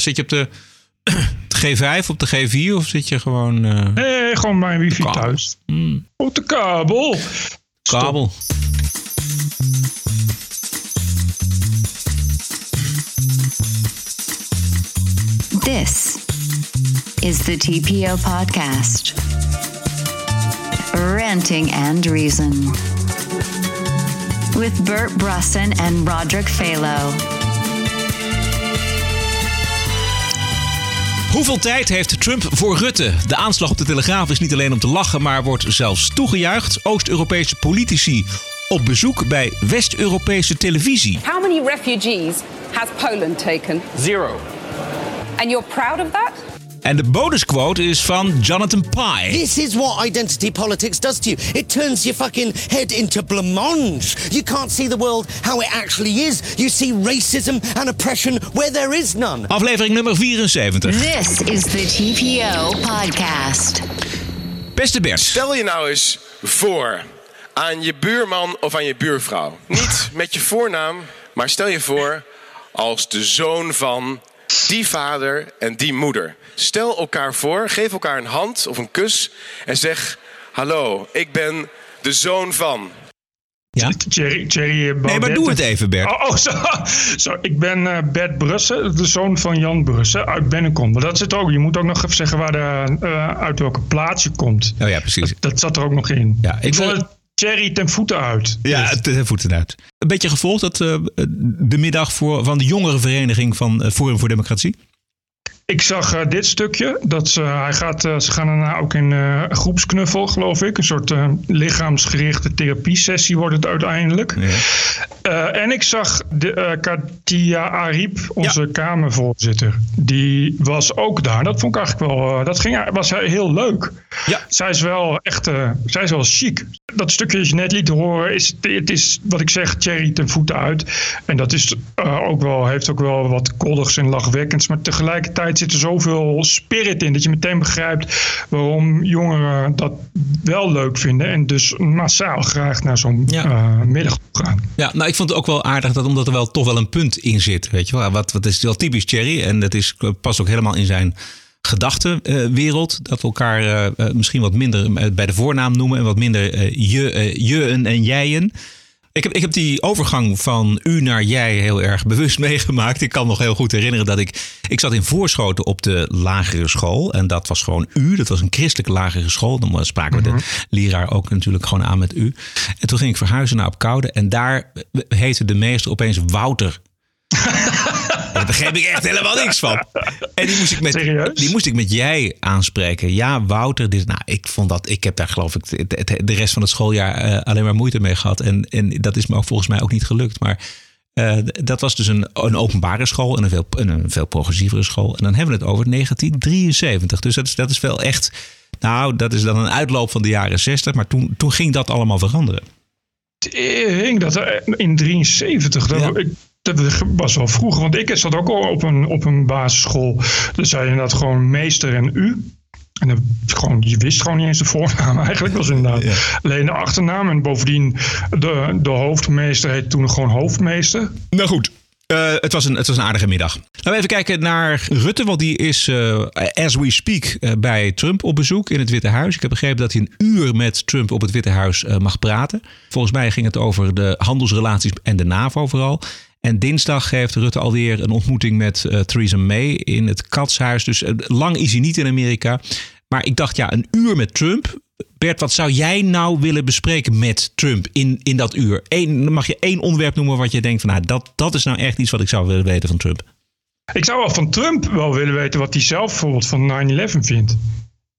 Zit je op de G5, op de G4 of zit je gewoon... Uh... Nee, gewoon mijn wifi thuis. Mm. Op de kabel. Kabel. This is the TPO podcast. Ranting and Reason. With Bert Brussen and Roderick Phalo. Hoeveel tijd heeft Trump voor Rutte? De aanslag op de Telegraaf is niet alleen om te lachen, maar wordt zelfs toegejuicht. Oost-Europese politici op bezoek bij West-Europese televisie. How many refugees has Poland taken? Zero. And you're proud of that? En de bonusquote is van Jonathan Pye. This is what identity politics does to you. It turns your fucking head into blancmange. You can't see the world how it actually is. You see racism and oppression where there is none. Aflevering nummer 74. This is the TPO podcast. Beste Bert. Stel je nou eens voor aan je buurman of aan je buurvrouw. Niet met je voornaam, maar stel je voor als de zoon van die vader en die moeder. Stel elkaar voor, geef elkaar een hand of een kus en zeg: Hallo, ik ben de zoon van. Ja? Thierry, Thierry eh, Nee, maar doe het even, Bert. Oh, oh zo, zo, ik ben uh, Bert Brussen, de zoon van Jan Brussen uit Bennekom. Maar dat zit ook. Je moet ook nog even zeggen waar de, uh, uit welke plaats je komt. Oh ja, precies. Dat, zat er ook nog in. Ja, ik vond Thierry ten voeten uit. Ja, dus- ten voeten uit. Een beetje gevolgd dat uh, de middag voor, van de jongere vereniging van Forum voor Democratie. Ik zag uh, dit stukje. Dat hij gaat, uh, ze gaan daarna ook in uh, groepsknuffel, geloof ik. Een soort lichaamsgerichte therapiesessie wordt het uiteindelijk. Ja. en ik zag de, Katia Ariep, onze ja. Kamervoorzitter. Die was ook daar. Dat vond ik eigenlijk wel. dat ging, was heel leuk. Ja. Zij is wel echt. zij is wel chic. Dat stukje dat je net liet horen, is, het is wat ik zeg, Cherry ten voeten uit. En dat is, ook wel, heeft ook wel wat koddigs en lachwekkends. Maar tegelijkertijd zit er zoveel spirit in dat je meteen begrijpt waarom jongeren dat wel leuk vinden en dus massaal graag naar zo'n ja. uh, middag gaan. Ja, nou ik vond het ook wel aardig dat omdat er wel toch wel een punt in zit, weet je wel. Wat, wat is wel typisch Thierry en dat is, past ook helemaal in zijn gedachtenwereld. dat we elkaar uh, misschien wat minder bij de voornaam noemen en wat minder je, je en jijen. Ik heb, ik heb die overgang van u naar jij heel erg bewust meegemaakt. Ik kan nog heel goed herinneren dat ik. Ik zat in Voorschoten op de lagere school. En dat was gewoon u. Dat was een christelijke lagere school. Dan spraken we de mhm. leraar ook natuurlijk gewoon aan met u. En toen ging ik verhuizen naar Opkoude. En daar heette de meester opeens Wouter. Daar begreep ik echt helemaal niks van. En die moest ik met, die moest ik met jij aanspreken. Ja, Wouter. Dit, nou, ik vond dat. Ik heb daar geloof ik de rest van het schooljaar uh, alleen maar moeite mee gehad. En, en dat is me ook volgens mij ook niet gelukt. Maar uh, dat was dus een, een openbare school en een veel, een veel progressievere school. En dan hebben we het over 1973. Dus dat is, dat is wel echt. Nou, dat is dan een uitloop van de jaren 60. Maar toen, toen ging dat allemaal veranderen. Ging dat in 73? Dat, ja dat was wel vroeger, want ik zat ook al op een, op een basisschool. Dan zei je dat gewoon meester en u. En dan, gewoon, je wist gewoon niet eens de voornaam eigenlijk. was inderdaad alleen de achternaam. En bovendien, de, de hoofdmeester heette toen gewoon hoofdmeester. Nou goed, uh, het, was een, het was een aardige middag. Laten we even kijken naar Rutte, want die is, uh, as we speak, uh, bij Trump op bezoek in het Witte Huis. Ik heb begrepen dat hij een uur met Trump op het Witte Huis mag praten. Volgens mij ging het over de handelsrelaties en de NAVO vooral. En dinsdag heeft Rutte alweer een ontmoeting met uh, Theresa May in het Katshuis. Dus uh, lang is hij niet in Amerika. Maar ik dacht, ja, een uur met Trump. Bert, wat zou jij nou willen bespreken met Trump in, in dat uur? Eén, mag je één onderwerp noemen wat je denkt van, nou, dat, dat is nou echt iets wat ik zou willen weten van Trump? Ik zou wel van Trump wel willen weten wat hij zelf bijvoorbeeld van 9-11 vindt.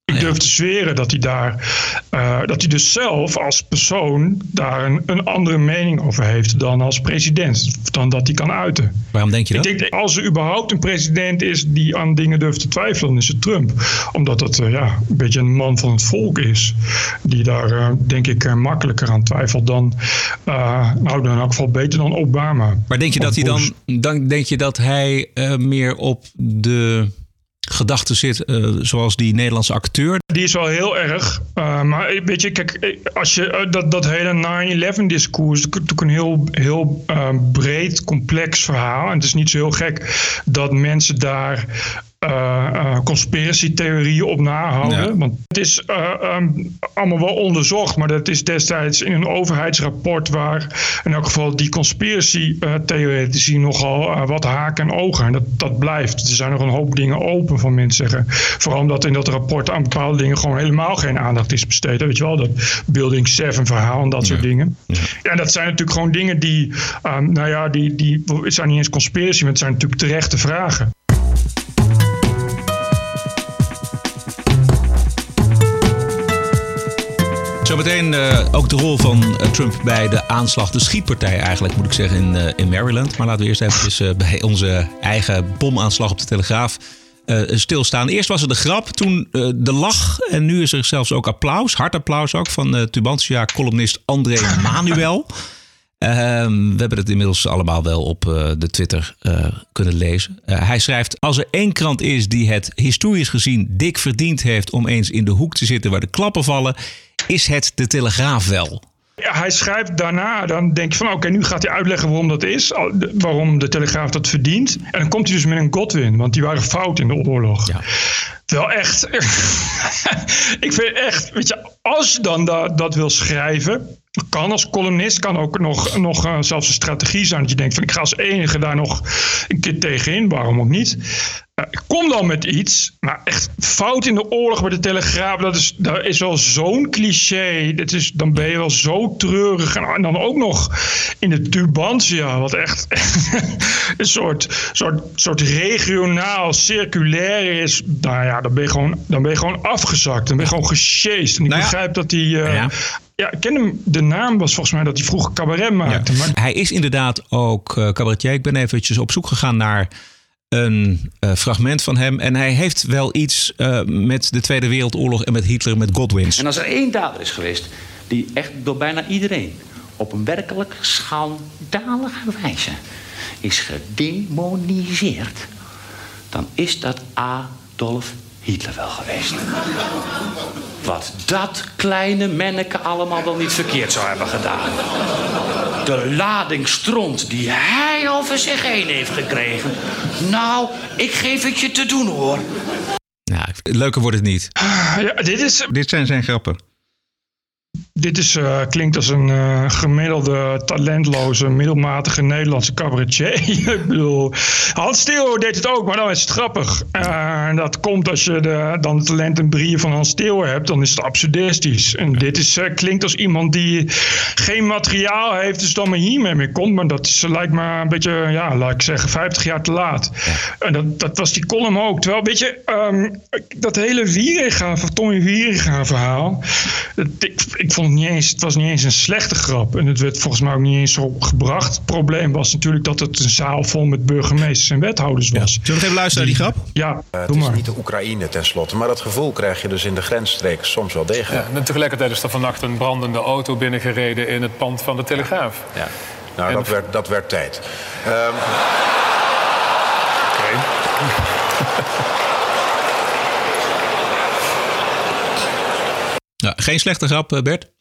Ik durf te zweren dat hij daar, uh, dat hij dus zelf als persoon daar een, een, andere mening over heeft dan als president. Dan dat hij kan uiten. Waarom denk je dat? Ik denk, als er überhaupt een president is die aan dingen durft te twijfelen, dan is het Trump. Omdat dat uh, ja, een beetje een man van het volk is. Die daar, uh, denk ik, makkelijker aan twijfelt dan, nou, in elk geval beter dan Obama. Maar denk je dat hij dan, dan denk je dat hij meer op de gedachten zit, uh, zoals die Nederlandse acteur. Die is wel heel erg. Uh, maar weet je, kijk, als je dat, dat hele 9-11 discours is natuurlijk een heel, heel breed, complex verhaal. En het is niet zo heel gek dat mensen daar uh, uh, conspiratietheorieën op nahouden. Want het is uh, um, allemaal wel onderzocht, maar dat is destijds in een overheidsrapport waar in elk geval die conspiratietheoretici nogal wat haken en ogen. En dat, dat blijft. Er zijn nog een hoop dingen open van mensen zeggen. Vooral omdat in dat rapport aan bepaalde dingen gewoon helemaal geen aandacht is besteed. Weet je wel, dat Building 7 verhaal en dat soort dingen. Ja. dat zijn natuurlijk gewoon dingen die, um, nou ja, die, die het zijn niet eens conspiratie, maar het zijn natuurlijk terechte vragen. Zometeen uh, ook de rol van uh, Trump bij de aanslag, de schietpartij eigenlijk moet ik zeggen in, uh, in Maryland. Maar laten we eerst even bij onze eigen bomaanslag op de Telegraaf stilstaan. Eerst was er de grap, toen de lach en nu is er zelfs ook applaus, hard applaus ook van Tubantia-columnist André Manuel. Ehm, we hebben het inmiddels allemaal wel op de Twitter kunnen lezen. hij schrijft: Als er één krant is die het historisch gezien dik verdiend heeft om eens in de hoek te zitten waar de klappen vallen, is het de Telegraaf wel? Ja, hij schrijft daarna, dan denk je van oké, nu gaat hij uitleggen waarom dat is, waarom de Telegraaf dat verdient. En dan komt hij dus met een Godwin, want die waren fout in de oorlog. Ja. Wel echt, ik vind echt, weet je, als je dan dat wil schrijven, kan als columnist, kan ook nog, nog uh, zelfs een strategie zijn. Dat je denkt van ik ga als enige daar nog een keer tegenin, waarom ook niet. Uh, kom dan met iets, maar echt fout in de oorlog met de Telegraaf, dat is, dat is wel zo'n cliché. Dat is, dan ben je wel zo treurig. En, en dan ook nog in de Tubantia, wat echt een soort, soort, soort regionaal, circulair is. Nou ja, dan ben je gewoon, dan ben je gewoon afgezakt. Dan ben je gewoon gesjeest. En ik nou ja, begrijp dat die... Uh, ja. Ja, ik ken hem. De naam was volgens mij dat hij vroeger cabaret maakte. Ja. Maar... Hij is inderdaad ook uh, cabaretier. Ik ben eventjes op zoek gegaan naar een uh, fragment van hem. En hij heeft wel iets uh, met de Tweede Wereldoorlog en met Hitler, met Godwins. En als er één dader is geweest die echt door bijna iedereen op een werkelijk schandalige wijze is gedemoniseerd, dan is dat Adolf Hitler wel geweest. Wat dat kleine manneke allemaal wel niet verkeerd zou hebben gedaan. De lading stront die hij over zich heen heeft gekregen. Nou, ik geef het je te doen hoor. Ja, leuker wordt het niet. Ja, dit, is... dit zijn zijn grappen. Dit is, uh, klinkt als een uh, gemiddelde, talentloze, middelmatige Nederlandse cabaretier. ik bedoel, Hans Steeuw deed het ook, maar dan is het grappig. Uh, en dat komt als je de, dan de talent en brieën van Hans Steeuw hebt, dan is het absurdistisch. En dit is, klinkt als iemand die geen materiaal heeft, dus dan maar hiermee mee komt. Maar dat is, lijkt me een beetje, ja, laat ik zeggen, 50 jaar te laat. En dat, dat was die column ook. Terwijl, weet je, um, dat hele Wieringa, Tommy Wieringa verhaal, dat, ik, ik vond het niet eens, het was niet eens een slechte grap. En het werd volgens mij ook niet eens zo gebracht. Het probleem was natuurlijk dat het een zaal vol met burgemeesters en wethouders was. Ja. Zullen we nog even luisteren naar die grap? Ja, uh, het is niet de Oekraïne tenslotte, maar dat gevoel krijg je dus in de grensstreek soms wel degelijk. Ja, en tegelijkertijd is er vannacht een brandende auto binnengereden in het pand van de Telegraaf. Ja. Nou, en dat, werd, dat werd tijd. Um... Oké. Ja, geen slechte grap, eh, Bert?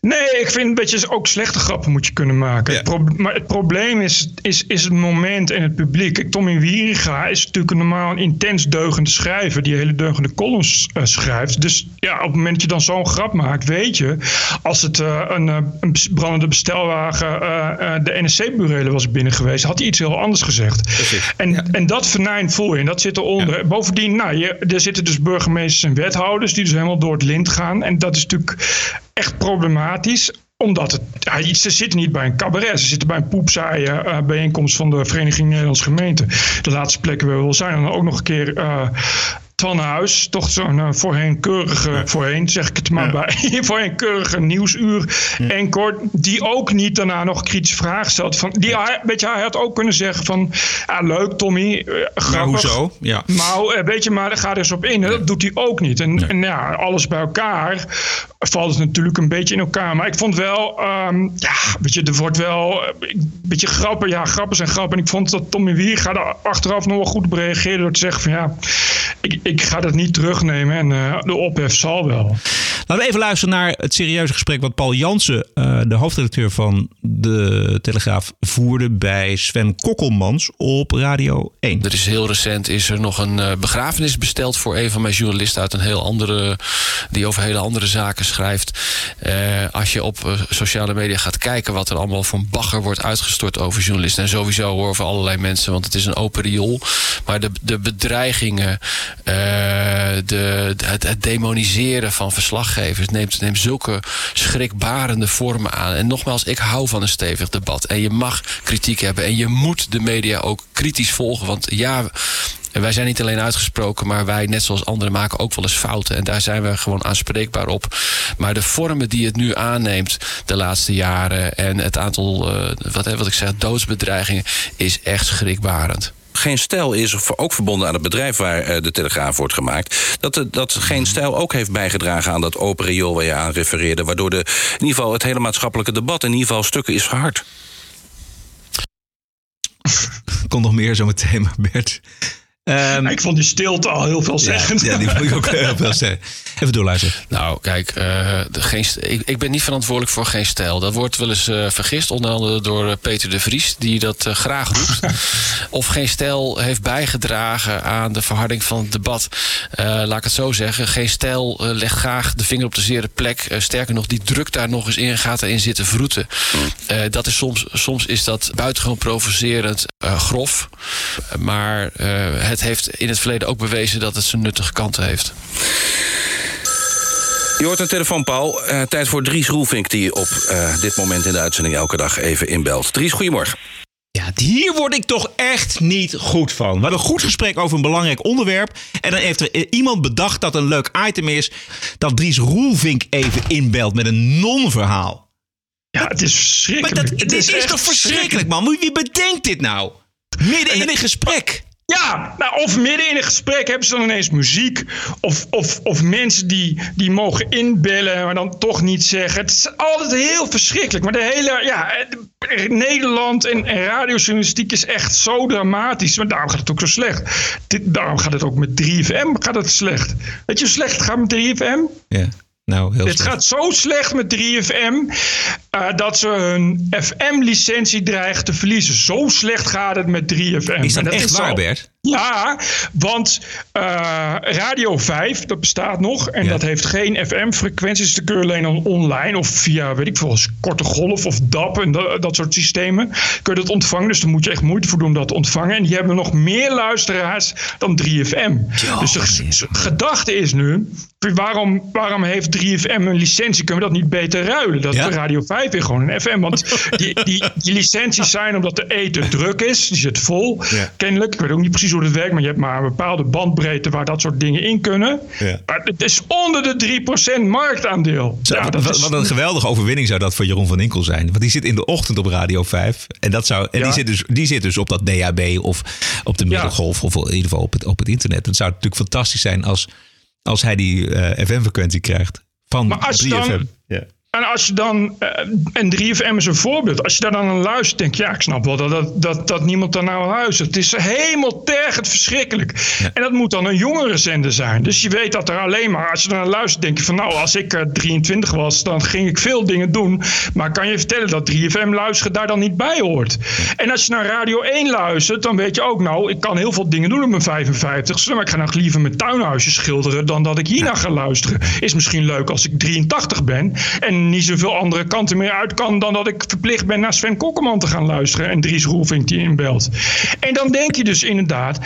Nee, ik vind dat je ook slechte grappen moet je kunnen maken. Ja. Het maar het probleem is, is, is het moment en het publiek. Tommy Wieringa is natuurlijk een normaal een intens deugende schrijver... die hele deugende columns uh, schrijft. Dus ja, op het moment dat je dan zo'n grap maakt... weet je, als het uh, een, een, brandende bestelwagen... Uh, de NSC-burelen was binnen geweest... had hij iets heel anders gezegd. En, ja. en dat venijn voel je en dat zit eronder. Ja. Bovendien, nou, je, er zitten dus burgemeesters en wethouders... die dus helemaal door het lint gaan. En dat is natuurlijk echt problematisch omdat het, ze zitten niet bij een cabaret. Ze zitten bij een poepzaaie uh, bijeenkomst van de Vereniging Nederlandse Gemeenten. De laatste plekken waar we wel zijn. En dan ook nog een keer uh, Huis, toch zo'n uh, voorheen keurige, ja. voorheen zeg ik het maar ja. bij, voorheen keurige nieuwsuur ja. enkor, die ook niet daarna nog kritische vragen stelt. Van, die, hij, weet je, hij had ook kunnen zeggen van, ah, leuk Tommy, uh, grappig. Maar hoezo? Ja. Maar uh, weet je, maar daar gaat eens op in. Dat doet hij ook niet. En, en ja, alles bij elkaar valt het natuurlijk een beetje in elkaar. Maar ik vond wel, um, ja, weet je, er wordt wel een beetje grappen. Ja, grappen zijn grappen. En ik vond dat Tommy Wier gaat er achteraf nog wel goed op reageren door te zeggen van, ja, ik, ik ga dat niet terugnemen en uh, de ophef zal wel. Laten we even luisteren naar het serieuze gesprek wat Paul Jansen, uh, de hoofdredacteur van de Telegraaf, voerde bij Sven Kokkelmans op Radio 1. Er is heel recent is er nog een uh, begrafenis besteld voor een van mijn journalisten uit een heel andere, die over hele andere zaken schrijft. als je op sociale media gaat kijken wat er allemaal van bagger wordt uitgestort over journalisten en sowieso over allerlei mensen, want het is een open riool. Maar de, de bedreigingen, de, het, demoniseren van verslaggevers neemt, zulke schrikbarende vormen aan. En nogmaals, ik hou van een stevig debat. En je mag kritiek hebben. En je moet de media ook kritisch volgen. Want ja, wij zijn niet alleen uitgesproken, maar wij, net zoals anderen, maken ook wel eens fouten. En daar zijn we gewoon aanspreekbaar op. Maar de vormen die het nu aanneemt de laatste jaren en het aantal, uh, wat, wat ik zeg, doodsbedreigingen, is echt schrikbarend geen stijl is, ook verbonden aan het bedrijf waar uh, de Telegraaf wordt gemaakt, dat, dat geen stijl ook heeft bijgedragen aan dat open riool waar je aan refereerde, waardoor de, in ieder geval het hele maatschappelijke debat in ieder geval stukken is verhard. Komt nog meer zo meteen, maar Bert. Um, ik vond die stilte al heel veel zeggen. Ja, ja die vond ik ook heel veel zeggen. Even doorluisteren. Nou, kijk, uh, geen, ik, ik, ben niet verantwoordelijk voor geen stijl. Dat wordt wel eens uh, vergist, onder andere door Peter de Vries, die dat uh, graag roept. of geen stijl heeft bijgedragen aan de verharding van het debat. laat ik het zo zeggen. Geen stijl legt graag de vinger op de zere plek. sterker nog, die drukt daar nog eens in, gaat erin zitten vroeten. dat is soms, soms is dat buitengewoon provocerend grof. Maar het het heeft in het verleden ook bewezen dat het zijn nuttige kanten heeft. Je hoort een telefoon, Paul. Uh, tijd voor Dries Roelvink, die op uh, dit moment in de uitzending elke dag even inbelt. Dries, goedemorgen. Ja, hier word ik toch echt niet goed van. We hadden een goed gesprek over een belangrijk onderwerp. En dan heeft er iemand bedacht dat een leuk item is... dat Dries Roelvink even inbelt met een non-verhaal. Ja, het is verschrikkelijk. Maar dat, dit is, is toch verschrikkelijk, man? Wie bedenkt dit nou? Midden in een gesprek. Ja, nou, of midden in een gesprek hebben ze dan ineens muziek. Of, of, of mensen die, die mogen inbellen, maar dan toch niet zeggen. Het is altijd heel verschrikkelijk. Maar de hele, ja, Nederland en, en radiojournalistiek is echt zo dramatisch. Maar daarom gaat het ook zo slecht. Dit, daarom gaat het ook met 3FM gaat het slecht. Weet je slecht gaat met 3FM? Ja. Nou, heel het gaat zo slecht met 3FM uh, dat ze hun FM-licentie dreigen te verliezen. Zo slecht gaat het met 3FM. Is dat, dat echt is waar, Bert? Ja, want uh, Radio 5, dat bestaat nog. En ja. dat heeft geen FM-frequenties. Dat kun je alleen online of via, weet ik veel, korte golf of DAP en dat, dat, soort systemen. Kun je dat ontvangen. Dus daar moet je echt moeite voor doen om dat te ontvangen. En die hebben nog meer luisteraars dan 3FM. Jo, dus de gedachte is nu, waarom, waarom heeft 3FM een licentie? Kunnen we dat niet beter ruilen? Dat ja? Radio 5 weer gewoon een FM. Want die, die, die licenties zijn omdat de E te druk is. Die zit vol, ja. kennelijk. Ik weet ook niet precies hoe het werkt, maar je hebt maar een bepaalde bandbreedte waar dat soort dingen in kunnen. Ja. Maar het is onder de 3% marktaandeel. Zo, ja, dat wat, is... wat, een geweldige overwinning zou dat voor Jeroen van Inkel zijn. Want die zit in de ochtend op Radio 5. En, dat zou, en ja. die, zit dus, die zit dus op dat DHB of op de middelgolf. Of in ieder geval op het, op het internet. Het zou natuurlijk fantastisch zijn als, als hij die uh, FM-frequentie krijgt. Van maar als 3FM. Ja. En als je dan, uh, en 3FM is een voorbeeld, als je daar dan aan luistert, denk je, ja, ik snap wel dat, dat, dat, dat niemand daar nou luistert. Het is helemaal tergend verschrikkelijk. Ja. En dat moet dan een jongere zender zijn. Dus je weet dat er alleen maar, als je daar luistert, denk je van, nou, als ik uh, 23 was, dan ging ik veel dingen doen. Maar kan je vertellen dat 3FM luisteren daar dan niet bij hoort? En als je naar Radio 1 luistert, dan weet je ook, nou, ik kan heel veel dingen doen op mijn 55 maar ik ga nog liever mijn tuinhuisje schilderen dan dat ik hiernaar ga luisteren. Is misschien leuk als ik 83 ben en niet zoveel andere kanten meer uit kan dan dat ik verplicht ben naar Sven Kokkelman te gaan luisteren en Dries Roelvink die inbelt. En dan denk je dus inderdaad,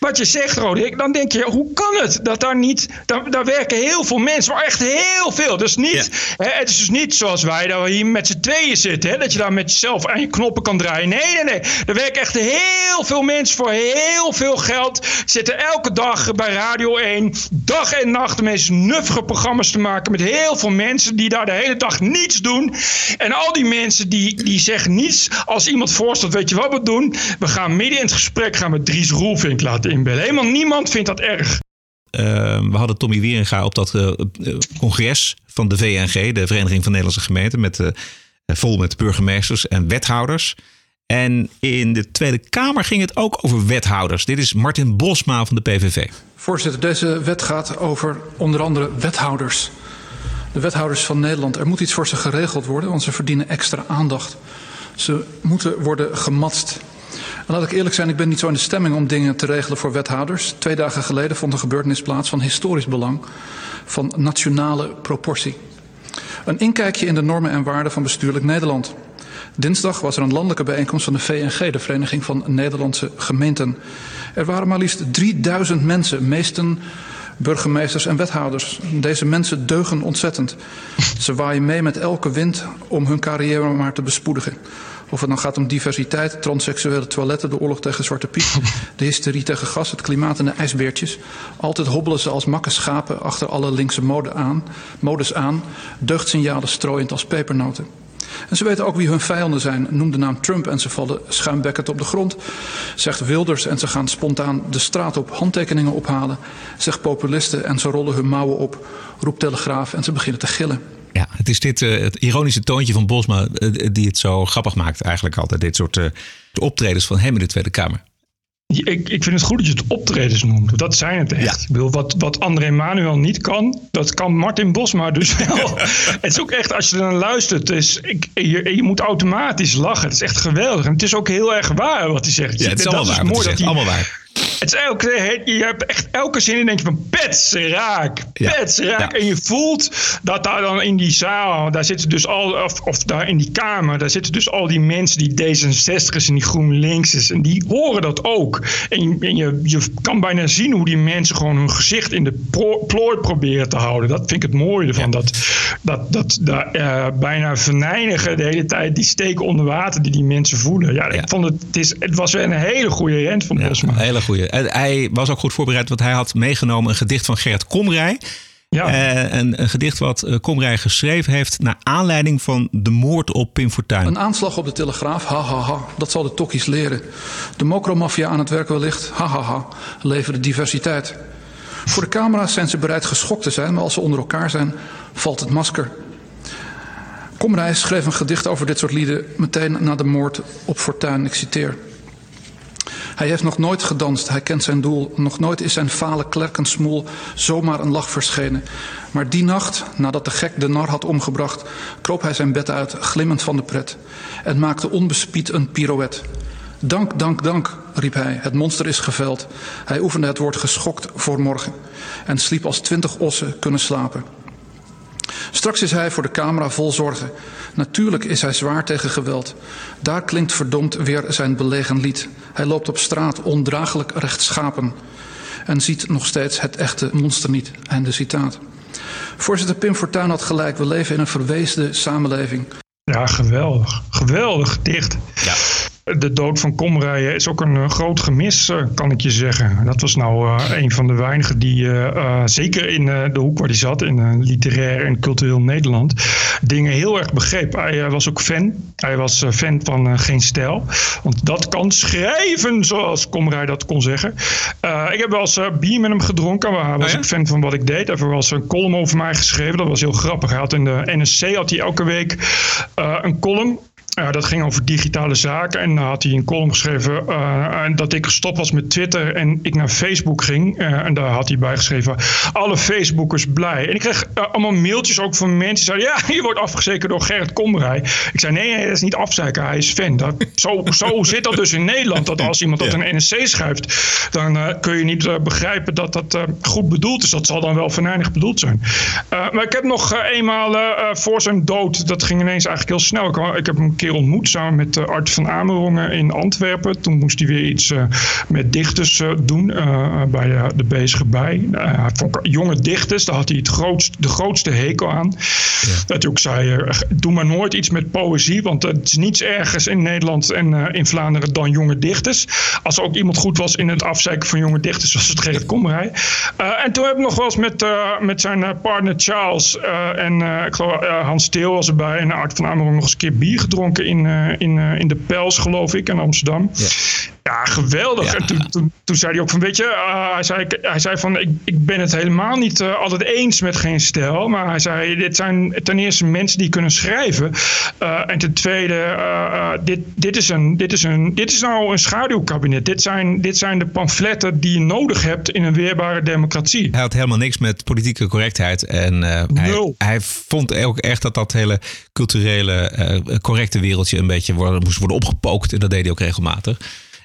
wat je zegt, Roderick, dan denk je, hoe kan het dat daar niet, daar, daar werken heel veel mensen, maar echt heel veel. Dus niet, ja. hè, het is dus niet zoals wij, dat we hier met z'n tweeën zitten, hè, dat je daar met jezelf aan je knoppen kan draaien. Nee, nee, nee. Er werken echt heel veel mensen voor heel veel geld, zitten elke dag bij Radio 1, dag en nacht de meest nuffige programma's te maken met heel veel mensen die daar de hele dag niets doen. En al die mensen die, die zeggen niets als iemand voorstelt, weet je wat we doen? We gaan midden in het gesprek gaan met Dries Roelvink laten inbellen. Helemaal niemand vindt dat erg. Uh, we hadden Tommy Wieringa op dat uh, congres van de VNG, de Vereniging van Nederlandse Gemeenten, met, uh, vol met burgemeesters en wethouders. En in de Tweede Kamer ging het ook over wethouders. Dit is Martin Bosma van de PVV. Voorzitter, deze wet gaat over onder andere wethouders. De wethouders van Nederland. Er moet iets voor ze geregeld worden, want ze verdienen extra aandacht. Ze moeten worden gematst. En laat ik eerlijk zijn, ik ben niet zo in de stemming om dingen te regelen voor wethouders. Twee dagen geleden vond een gebeurtenis plaats van historisch belang, van nationale proportie. Een inkijkje in de normen en waarden van bestuurlijk Nederland. Dinsdag was er een landelijke bijeenkomst van de VNG, de Vereniging van Nederlandse Gemeenten. Er waren maar liefst 3000 mensen, meesten burgemeesters en wethouders. Deze mensen deugen ontzettend. Ze waaien mee met elke wind om hun carrière maar te bespoedigen. Of het dan gaat om diversiteit, transseksuele toiletten, de oorlog tegen Zwarte Piet, de hysterie tegen gas, het klimaat en de ijsbeertjes. Altijd hobbelen ze als makke schapen achter alle linkse mode aan, modes aan, deugdsignalen strooiend als pepernoten. En ze weten ook wie hun vijanden zijn. Noem de naam Trump en ze vallen schuimbekkend op de grond. Zegt Wilders en ze gaan spontaan de straat op handtekeningen ophalen. Zegt populisten en ze rollen hun mouwen op. Roep Telegraaf en ze beginnen te gillen. Ja, het is dit uh, het ironische toontje van Bosma uh, die het zo grappig maakt. Eigenlijk altijd dit soort uh, optredens van hem in de Tweede Kamer. Ik, ik vind het goed dat je het optredens noemt. Dat zijn het echt. Ja. Ik bedoel, wat, wat André Manuel niet kan, dat kan Martin Bosma dus wel. het is ook echt, als je er naar luistert, is, ik, je, je moet automatisch lachen. Het is echt geweldig. En het is ook heel erg waar wat hij zegt. Ja, het is allemaal waar. Mooi dat hij, allemaal waar. Het is elke, je hebt echt elke zin in denk je van pets raak, pets ja. raak. Ja. En je voelt dat daar dan in die zaal, daar zitten dus al, of, of daar in die kamer, daar zitten dus al die mensen die D66's en die GroenLinks'ers. En die horen dat ook. En, je, en je, je kan bijna zien hoe die mensen gewoon hun gezicht in de pro, plooi proberen te houden. Dat vind ik het mooie ervan. Ja. Dat, dat, dat, dat uh, bijna verneinigen de hele tijd die steken onder water die die mensen voelen. Ja, ik vond het, het, is, het was weer een hele goede rent van Bosma. Een hele goede. Hij was ook goed voorbereid, want hij had meegenomen een gedicht van Gert Komrij. Ja. Uh, een, een, gedicht wat uh, Komrij geschreven heeft naar aanleiding van de moord op Pim Fortuyn. Een aanslag op de Telegraaf, ha ha ha, dat zal de tokkies leren. De mokromafia aan het werk wellicht, ha ha ha, leveren diversiteit. Voor de camera's zijn ze bereid geschokt te zijn, maar als ze onder elkaar zijn, valt het masker. Komrij schreef een gedicht over dit soort lieden meteen na de moord op Fortuyn, ik citeer. Hij heeft nog nooit gedanst, hij kent zijn doel. Nog nooit is zijn fale klerkensmoel zomaar een lach verschenen. Maar die nacht, nadat de gek de nar had omgebracht, kroop hij zijn bed uit, glimmend van de pret, en maakte onbespied een pirouette. Dank, dank, dank, riep hij. Het monster is geveld. Hij oefende het woord geschokt voor morgen en sliep als twintig ossen kunnen slapen. Straks is hij voor de camera vol zorgen. Natuurlijk is hij zwaar tegen geweld. Daar klinkt verdomd weer zijn belegen lied. Hij loopt op straat ondraaglijk rechtschapen. En ziet nog steeds het echte monster niet. Einde citaat. Voorzitter Pim Fortuyn had gelijk. We leven in een verweesde samenleving. Ja, geweldig. Geweldig dicht. Ja. De dood van Komrij is ook een uh, groot gemis, uh, kan ik je zeggen. Dat was nou uh, een van de weinigen die, zeker in de hoek waar hij zat, in literair en cultureel Nederland, dingen heel erg begreep. Hij was ook fan. Hij was fan van Geen Stijl. Want dat kan schrijven, zoals Komrij dat kon zeggen. ik heb wel eens bier met hem gedronken. Hij was oh ja? ook fan van wat ik deed. Hij was een column over mij geschreven. Dat was heel grappig. Hij had in de NSC had hij elke week een column. Uh, dat ging over digitale zaken. En dan had hij een column geschreven uh, dat ik gestopt was met Twitter en ik naar Facebook ging. Uh, en daar had hij bij geschreven: alle Facebookers blij. En ik kreeg allemaal mailtjes ook van mensen die zeiden: ja, je wordt afgezekerd door Gerrit Komrij. Ik zei: nee, nee, dat is niet afzeiken. Hij is fan. Dat, zo, zo zit dat dus in Nederland. Dat als iemand dat een NSC schrijft, dan kun je niet begrijpen dat dat goed bedoeld is. Dat zal dan wel venijnig bedoeld zijn. maar ik heb nog eenmaal voor zijn dood, dat ging ineens eigenlijk heel snel. Ik, ik heb een keer ontmoet samen met uh, Art van Amerongen in Antwerpen. Toen moest hij weer iets uh, met dichters uh, doen bij de bezige bij. jonge dichters, daar had hij het grootst, de grootste hekel aan. Ja. Dat hij ook zei, doe maar nooit iets met poëzie, want het is niets ergers in Nederland en in Vlaanderen dan jonge dichters. Als er ook iemand goed was in het afzeiken van jonge dichters, was het Gerrit Komrij. en toen heb ik nog wel eens met, met zijn partner Charles en ik geloof Hans Steel was erbij en Art van Amerongen nog eens een keer bier gedronken in, uh, in, uh, in de Pels, geloof ik, in Amsterdam. Ja. Ja, geweldig. En toen, toen, toen zei hij ook van, weet je, uh, hij, zei, hij zei van, ik, ik ben het helemaal niet uh, altijd eens met geen stijl. Maar hij zei, dit zijn ten eerste mensen die kunnen schrijven. Uh, en ten tweede, dit, dit, is een, dit, is een, dit is nou een schaduwkabinet. Dit zijn, dit zijn de pamfletten die je nodig hebt in een weerbare democratie. Hij had helemaal niks met politieke correctheid. En hij, hij, vond ook echt dat dat hele culturele correcte wereldje een beetje worden, moest worden opgepookt. En dat deed hij ook regelmatig.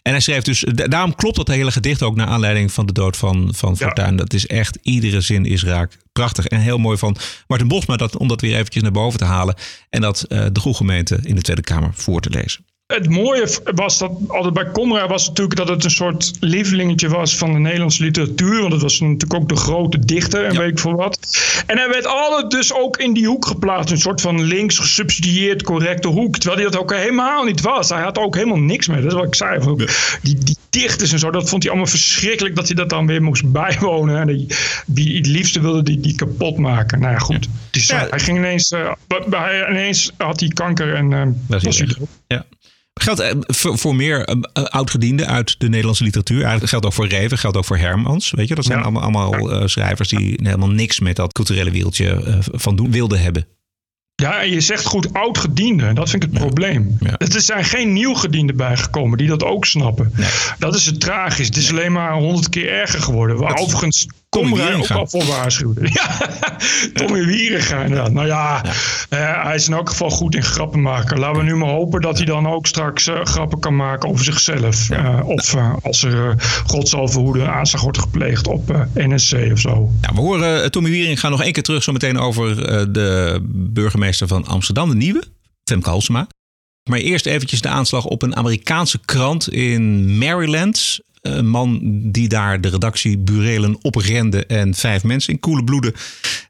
En hij schreef dus, daarom klopt dat hele gedicht ook naar aanleiding van de dood van, van Fortuyn. Dat is echt, iedere zin is raak. Prachtig en heel mooi van Martin Bosma, dat, om dat weer eventjes naar boven te halen. En dat uh, de goede gemeente in de Tweede Kamer voor te lezen. Het mooie was dat altijd bij Conrad was natuurlijk dat het een soort lievelingetje was van de Nederlandse literatuur. Want het was natuurlijk ook de grote dichter en ja. weet ik veel wat. En hij werd altijd dus ook in die hoek geplaatst. Een soort van links gesubsidieerd correcte hoek. Terwijl hij dat ook helemaal niet was. Hij had ook helemaal niks mee. Dat is wat ik zei. Ja. Die, die dichters en zo, dat vond hij allemaal verschrikkelijk dat hij dat dan weer moest bijwonen. En die, die het liefste wilde die, die kapot maken. Nou ja, goed. Dus ja. hij ging ineens, uh, hij, ineens had hij kanker en uh, was hij dood. Ja. Geldt eh, voor, voor meer uh, oudgedienden uit de Nederlandse literatuur. Eigenlijk geldt ook voor Reven, geldt ook voor Hermans. Weet je, dat zijn ja. allemaal, allemaal uh, schrijvers die helemaal niks met dat culturele wereldje van doen wilden hebben. Ja, en je zegt goed oudgediende. Dat vind ik het ja. probleem. Ja. Er zijn geen nieuwgedienden bijgekomen die dat ook snappen. Nee. Dat is het tragisch. Het is alleen maar honderd keer erger geworden. Waar overigens Tommy ook al voor waarschuwde. Ja, Tommy Wieringa inderdaad. Nou ja, ja. Uh, hij is in elk geval goed in grappen maken. Laten we nu maar hopen dat hij dan ook straks uh, grappen kan maken over zichzelf. Uh, of als er, God zal verhoeden, aanslag wordt gepleegd op NSC of zo. Ja, we horen Tommy Wieringa nog één keer terug zo meteen over de burgemeester van Amsterdam, de nieuwe, Femke Halsema. Maar eerst eventjes de aanslag op een Amerikaanse krant in Maryland. Een man die daar de redactie Burelen oprende en vijf mensen in koele bloeden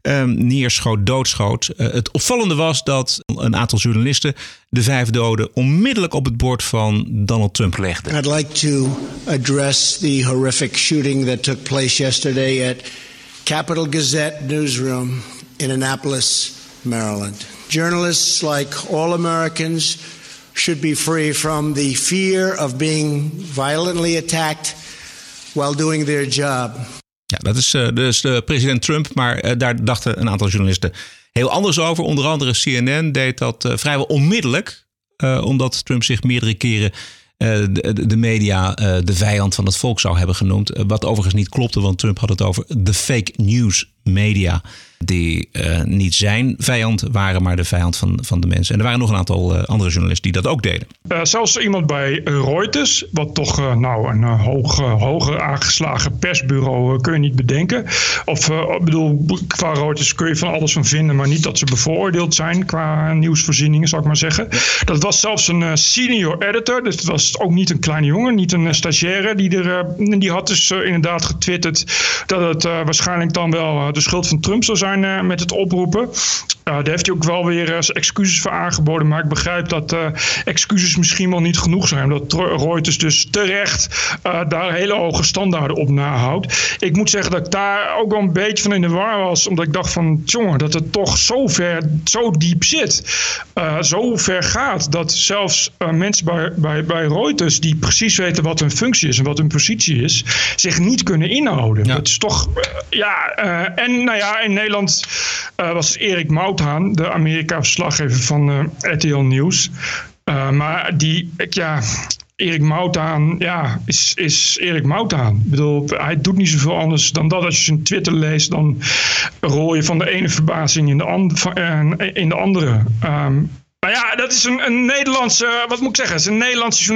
um, neerschoot, doodschoot. Uh, het opvallende was dat een aantal journalisten de vijf doden onmiddellijk op het bord van Donald Trump legden. I'd like to address the horrific shooting that took place yesterday at Capital Gazette newsroom in Annapolis, Maryland. Journalists, like all Americans, should be free from the fear of being violently attacked while doing their job. Ja, dat is uh, dus uh, president Trump, maar uh, daar dachten een aantal journalisten heel anders over. Onder andere CNN deed dat vrijwel onmiddellijk, omdat Trump zich meerdere keren de, de, media de vijand van het volk zou hebben genoemd. wat overigens niet klopte, want Trump had het over de fake news media die uh, niet zijn vijand waren, maar de vijand van, van de mensen. En er waren nog een aantal uh, andere journalisten die dat ook deden. Uh, zelfs iemand bij Reuters, wat toch nou een hoog, hoger aangeslagen persbureau kun je niet bedenken. Of ik bedoel, qua Reuters kun je van alles van vinden, maar niet dat ze bevooroordeeld zijn qua nieuwsvoorzieningen, zou ik maar zeggen. Dat was zelfs een senior editor, dus het was ook niet een kleine jongen, niet een stagiaire. Die, er, die had dus inderdaad getwitterd dat het waarschijnlijk dan wel de schuld van Trump zou zijn uh, met het oproepen. Daar heeft hij ook wel weer uh, excuses voor aangeboden. Maar ik begrijp dat excuses misschien wel niet genoeg zijn. Omdat Reuters dus terecht daar hele hoge standaarden op nahoudt. Ik moet zeggen dat ik daar ook wel een beetje van in de war was. Omdat ik dacht van, jongen, dat het toch zo ver, zo diep zit. zo ver gaat dat zelfs mensen bij, bij, bij Reuters... die precies weten wat hun functie is en wat hun positie is... zich niet kunnen inhouden. Ja. Dat is toch, ja... en nou ja, in Nederland was Erik De Amerika-verslaggever van uh, RTL Nieuws. Uh, maar die, ja, Erik Mouthaan, ja, is, is Erik Mouthaan. Ik bedoel, hij doet niet zoveel anders dan dat. Als je zijn Twitter leest, dan rol je van de ene verbazing in de, and, in de andere. Um, nou ja, dat is een, een Nederlandse, wat moet ik zeggen, is een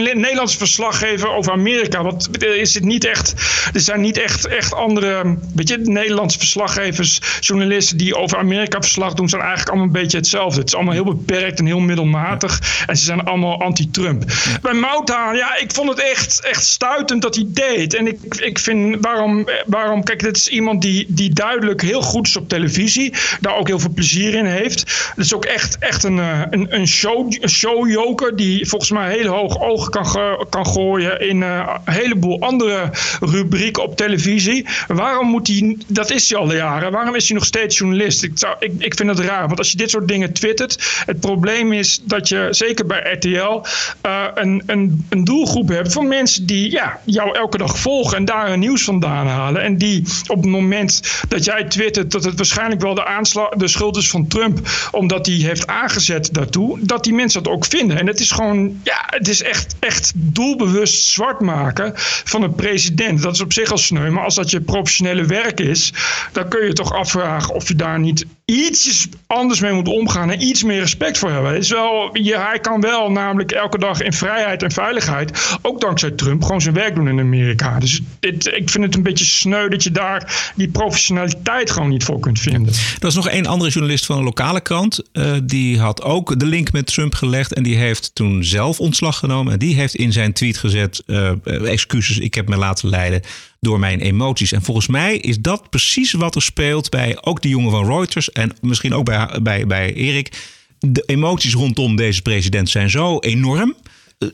Nederlandse verslaggever over Amerika. Wat is het niet echt? Er zijn niet echt, echt andere, weet je, Nederlandse verslaggevers, journalisten die over Amerika verslag doen, zijn eigenlijk allemaal een beetje hetzelfde. Het is allemaal heel beperkt en heel middelmatig. En ze zijn allemaal anti-Trump. Bij Mouthaan, ja, ik vond het echt, echt stuitend dat hij deed. En ik, ik vind, waarom, waarom, kijk, dit is iemand die, die duidelijk heel goed is op televisie, daar ook heel veel plezier in heeft. Het is ook echt, echt een, een een, show, een showjoker die volgens mij heel hoog ogen kan, kan gooien in eh, een heleboel andere rubrieken op televisie. Waarom moet hij, dat is hij al jaren, waarom is hij nog steeds journalist? Ik, ik vind het raar, want als je dit soort dingen twittert, het probleem is dat je, zeker bij RTL, eh, een, een, een doelgroep hebt van mensen die ja, jou elke dag volgen en daar hun nieuws vandaan halen. En die op het moment dat jij twittert dat het waarschijnlijk wel de, aanslag, de schuld is van Trump, omdat hij heeft aangezet daartoe, dat die mensen dat ook vinden. En het is gewoon, ja, het is echt, echt doelbewust zwart maken van een president. Dat is op zich al sneu, maar als dat je professionele werk is, dan kun je toch afvragen of je daar niet ietsjes anders mee moet omgaan en iets meer respect voor hebben. Is wel, hij kan wel namelijk elke dag in vrijheid en veiligheid, ook dankzij Trump, gewoon zijn werk doen in Amerika. Dus dit, ik vind het een beetje sneu dat je daar die professionaliteit gewoon niet voor kunt vinden. Er was nog één andere journalist van een lokale krant. eh, die had ook de link met Trump gelegd. En die heeft toen zelf ontslag genomen. En die heeft in zijn tweet gezet: eh, eh, excuses, ik heb me laten leiden door mijn emoties. En volgens mij is dat precies wat er speelt bij ook die jongen van Reuters. En misschien ook bij, bij, bij Erik. De emoties rondom deze president zijn zo enorm.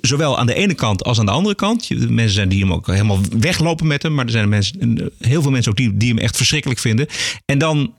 Zowel aan de ene kant als aan de andere kant. Mensen zijn die hem ook helemaal weglopen met hem. Maar er zijn mensen, heel veel mensen ook die, die hem echt verschrikkelijk vinden. En dan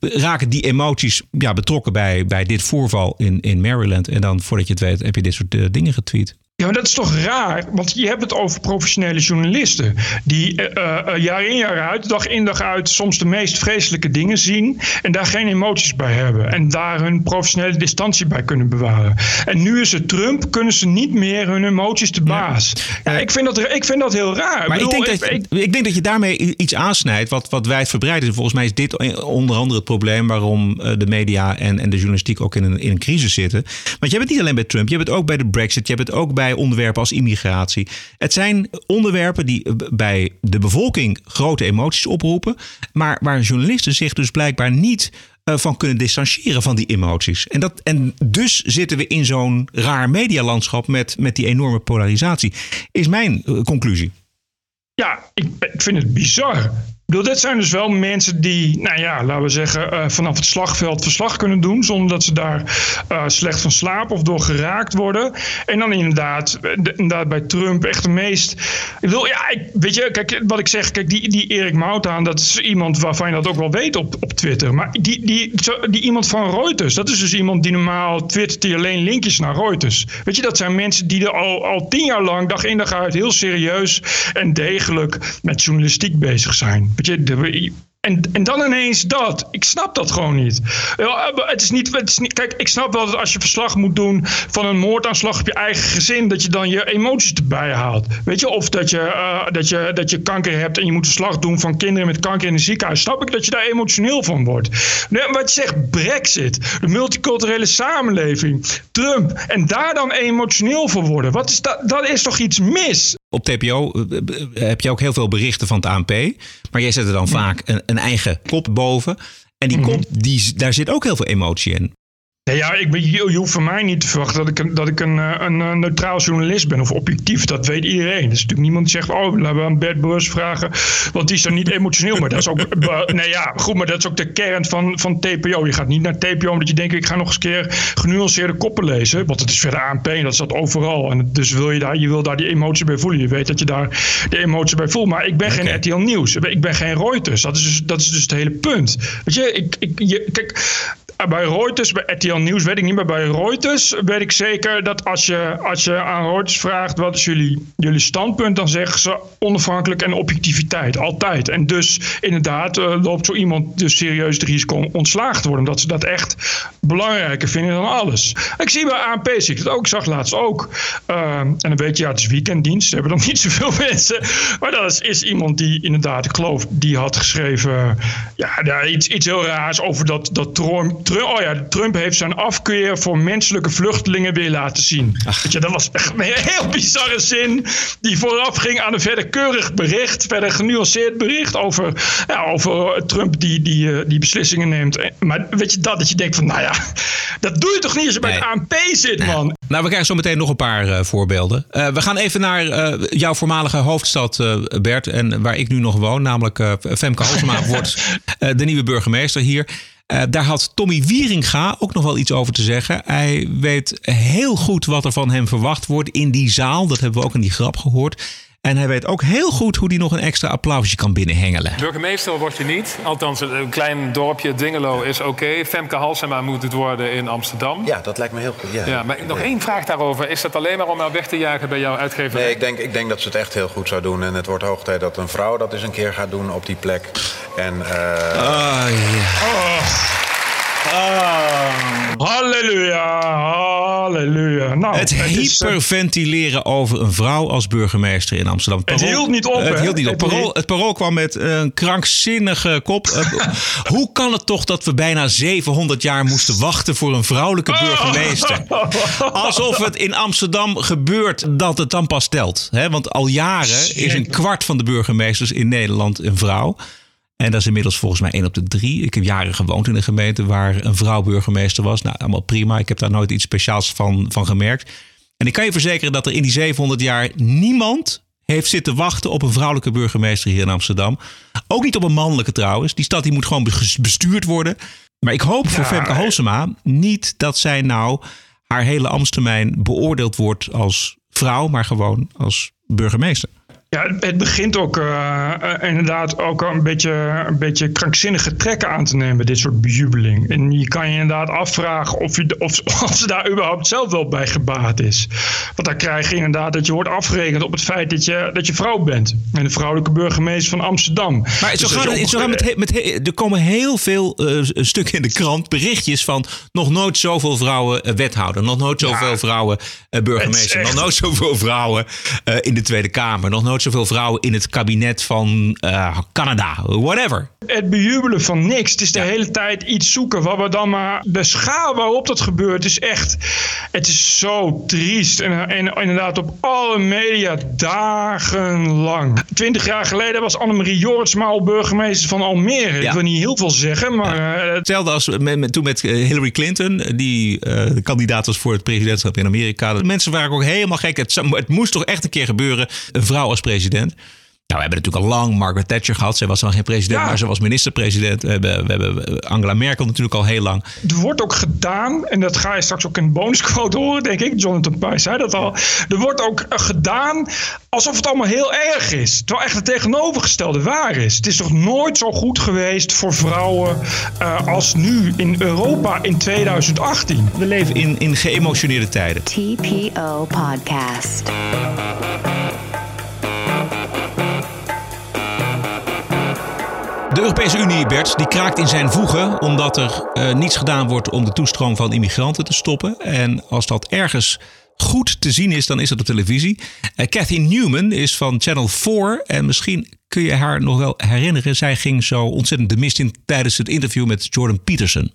raken die emoties ja, betrokken bij, bij dit voorval in, in Maryland. En dan, voordat je het weet, heb je dit soort eh, dingen getweet. Ja, maar dat is toch raar? Want je hebt het over professionele journalisten. Die eh, eh, jaar in jaar uit, dag in dag uit, soms de meest vreselijke dingen zien. En daar geen emoties bij hebben. En daar hun professionele distantie bij kunnen bewaren. En nu is het Trump, kunnen ze niet meer hun emoties te baas. Ja, ik, vind dat, ik vind dat heel raar. Maar ik, bedoel, denk dat, ik, denk dat je daarmee iets aansnijdt wat, wat wijdverbreid is. En Volgens mij is dit onder andere het probleem waarom eh, de media en, en de journalistiek ook in een, in een crisis zitten. Want je hebt het niet alleen bij Trump, je hebt het ook bij de Brexit, je hebt het ook bij onderwerpen als immigratie. Het zijn onderwerpen die eh, bij de bevolking grote emoties oproepen, maar waar journalisten zich dus blijkbaar niet eh, van kunnen distancieren van die emoties. En, dat, en dus zitten we in zo'n raar medialandschap met, met die enorme polarisatie, is mijn eh, conclusie. Ja, ik, ik vind het bizar. Bedoel, dit zijn dus wel mensen die, nou ja, laten we zeggen, eh, vanaf het slagveld verslag kunnen doen. zonder dat ze daar eh, slecht van slapen of door geraakt worden. En dan inderdaad, eh, de- inderdaad bij Trump echt de meest. Ik bedoel, ja, ik, weet je, kijk, wat ik zeg, kijk, die, die Erik Moutaan, dat is iemand waarvan je dat ook wel weet op, op Twitter. Maar die, die, die iemand van Reuters, dat is dus iemand die normaal twittert die alleen linkjes naar Reuters. Weet je, dat zijn mensen die er al, al tien jaar lang, dag in dag uit, heel serieus en degelijk met journalistiek bezig zijn. En, en dan ineens dat. Ik snap dat gewoon niet. Het is niet, het is. Kijk, ik snap wel dat als je verslag moet doen van een moordaanslag op je eigen gezin, dat je dan je emoties erbij haalt. Weet je, of dat je, eh, dat je, dat je kanker hebt en je moet verslag doen van kinderen met kanker in een ziekenhuis. Snap ik dat je daar emotioneel van wordt. Nee, wat je zegt, Brexit, de multiculturele samenleving, Trump, en daar dan emotioneel voor worden. Wat is dat? Dat is toch iets mis? Op TPO eh, eh, heb je ook heel veel berichten van het ANP. Maar jij zet er dan vaak een, een eigen kop boven. En die kop, die, daar zit ook heel veel emotie in. Nee, ja, ik ben, je, je hoeft van mij niet te verwachten dat ik, een, dat ik een, eh, een, eh, neutraal journalist ben of objectief. Dat weet iedereen. Er is natuurlijk niemand die zegt, oh, laten we aan Bert Beurs vragen, want die is dan niet emotioneel. Maar dat is ook, eh, nee ja, goed, maar dat is ook de kern van, van TPO. Je gaat niet naar TPO omdat je denkt, ik ga nog eens een keer genuanceerde koppen lezen. Want het is verder ANP en dat staat overal. En dus wil je daar, je wil daar die emotie bij voelen. Je weet dat je daar de emotie bij voelt. Maar ik ben geen RTL Nieuws. Ik ben geen Reuters. Dat is dus, dat is dus het hele punt. Weet je, ik, ik, je, kijk, bij Reuters, bij RTL Nieuws weet ik niet, maar bij Reuters weet ik zeker dat als je, als je aan Reuters vraagt wat is jullie, jullie standpunt, dan zeggen ze onafhankelijk en objectiviteit, altijd. En dus inderdaad eh, loopt zo iemand dus serieus het risico om ontslagen te worden, omdat ze dat echt belangrijker vinden dan alles. Ik zie bij ANP ik dat ook, ik zag laatst ook. Eh, en dan weet je, ja, het is weekenddienst, ze hebben nog niet zoveel mensen, maar dat is, is iemand die inderdaad, ik geloof, die had geschreven, ja, ja iets, iets heel raars over dat, dat Trump, Trump, oh ja, Trump heeft zijn afkeer voor menselijke vluchtelingen weer laten zien. Weet je, dat was echt een heel bizarre zin die vooraf ging aan een verder keurig bericht, verder genuanceerd bericht over, ja, over Trump die, die, eh, die beslissingen neemt. Maar weet je dat, dat je denkt van, nou ja, dat doe je toch niet als je bij het ANP zit, man. Nou, we krijgen zo meteen nog een paar eh, voorbeelden. Eh, we gaan even naar eh, jouw voormalige hoofdstad, eh, Bert. En waar ik nu nog woon, namelijk eh, Femke Halsema wordt eh, de nieuwe burgemeester hier. Uh, daar had Tommy Wieringa ook nog wel iets over te zeggen. Hij weet heel goed wat er van hem verwacht wordt in die zaal. Dat hebben we ook in die grap gehoord. En hij weet ook heel goed hoe hij nog een extra applausje kan binnenhengelen. Burgemeester wordt je niet. Althans, een klein dorpje Dingelo is oké. Femke Halsema moet het worden in Amsterdam. Ja, dat lijkt me heel goed. Ja, ja maar nog één vraag daarover. Is dat alleen maar om haar weg te jagen bij jouw uitgever? Nee, ik denk, ik denk dat ze het echt heel goed zou doen. En het wordt hoog tijd dat een vrouw dat eens een keer gaat doen op die plek. En, uh... oh, ja. Oh. Ah, halleluja, halleluja. Nou, het, het eh, hyperventileren over een vrouw als burgemeester in Amsterdam. het hield niet op. Het hield niet op. Parool, het parool kwam met een krankzinnige kop. Eh, hoe kan het toch dat we bijna 700 jaar moesten wachten voor een vrouwelijke burgemeester? Alsof het in Amsterdam gebeurt dat het dan pas telt. Want al jaren is een kwart van de burgemeesters in Nederland een vrouw. En dat is inmiddels volgens mij één op de drie. Ik heb jaren gewoond in een gemeente waar een vrouw burgemeester was. Nou, allemaal prima. Ik heb daar nooit iets speciaals van, van gemerkt. En ik kan je verzekeren dat er in die 700 jaar niemand heeft zitten wachten op een vrouwelijke burgemeester hier in Amsterdam. Ook niet op een mannelijke trouwens. Die stad die moet gewoon bestuurd worden. Maar ik hoop voor Femke Halsema niet dat zij nou haar hele ambtstermijn beoordeeld wordt als vrouw, maar gewoon als burgemeester. Ja, het begint ook uh, inderdaad ook een beetje, een beetje krankzinnige trekken aan te nemen, dit soort bejubeling. En je kan je inderdaad afvragen of, je, of, of ze daar überhaupt zelf wel bij gebaat is. Want dan krijg je inderdaad dat je wordt afgerekend op het feit dat je, dat je vrouw bent. En de vrouwelijke burgemeester van Amsterdam. Maar zo dus gaat het, zo gaat met, met, er komen heel veel uh, stukken in de krant, berichtjes van nog nooit zoveel vrouwen wethouder, nog nooit zoveel ja, vrouwen burgemeester, nog nooit zoveel vrouwen in de Tweede Kamer, nog nooit zoveel vrouwen in het kabinet van uh, Canada, whatever. Het bejubelen van niks. Het is de hele tijd iets zoeken wat we dan maar. De schaal waarop dat gebeurt is echt. Het is zo triest. En, en inderdaad, op alle media dagenlang. Twintig jaar geleden was Annemarie Jortsma al burgemeester van Almere. Ik wil niet heel veel zeggen, maar. Ja. Hetzelfde als met, toen met eh, Hillary Clinton, die uh, kandidaat was voor het presidentschap in Amerika. De mensen waren ook helemaal gek. Het, het moest toch echt een keer gebeuren. Een vrouw als president. Nou, we hebben natuurlijk al lang Margaret Thatcher gehad. Zij was dan geen president, maar ze was minister-president. We hebben, we hebben Angela Merkel natuurlijk al heel lang. Er wordt ook gedaan, en dat ga je straks ook in de bonusquote horen, denk ik. Jonathan Pijs zei dat al. Er wordt ook gedaan alsof het allemaal heel erg is. Terwijl echt het tegenovergestelde waar is. Het is toch nooit zo goed geweest voor vrouwen uh, als nu in Europa in 2018. We leven in, in geëmotioneerde tijden. TPO Podcast. De Europese Unie, Bert, die kraakt in zijn voegen omdat er uh, niets gedaan wordt om de toestroom van immigranten te stoppen. En als dat ergens goed te zien is, dan is dat op televisie. Uh, Cathy Newman is van Channel 4 en misschien kun je haar nog wel herinneren. Zij ging zo ontzettend de mist in tijdens het interview met Jordan Peterson.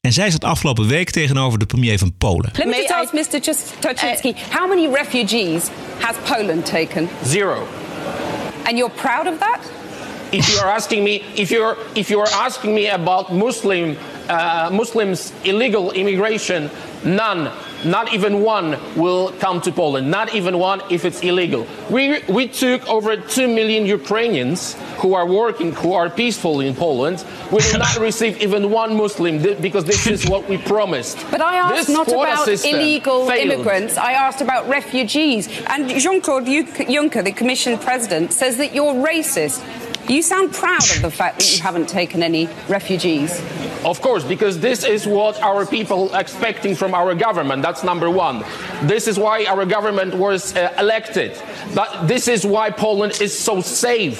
En zij zat afgelopen week tegenover de premier van Polen. Let me just ask Mr. Tuchinski, uh, how many refugees has Poland taken? Zero. And you're proud of that? If you are asking me if you're if you are asking me about Muslim uh, Muslims illegal immigration, none, not even one, will come to Poland. Not even one if it's illegal. We we took over two million Ukrainians who are working, who are peaceful in Poland. We will not receive even one Muslim because this is what we promised. But I asked this not about illegal failed. immigrants. I asked about refugees. And Jean-Claude Juncker, the Commission President, says that you're racist. You sound proud of the fact that you haven't taken any refugees. Of course, because this is what our people are expecting from our government. That's number one. This is why our government was uh, elected. But this is why Poland is so safe.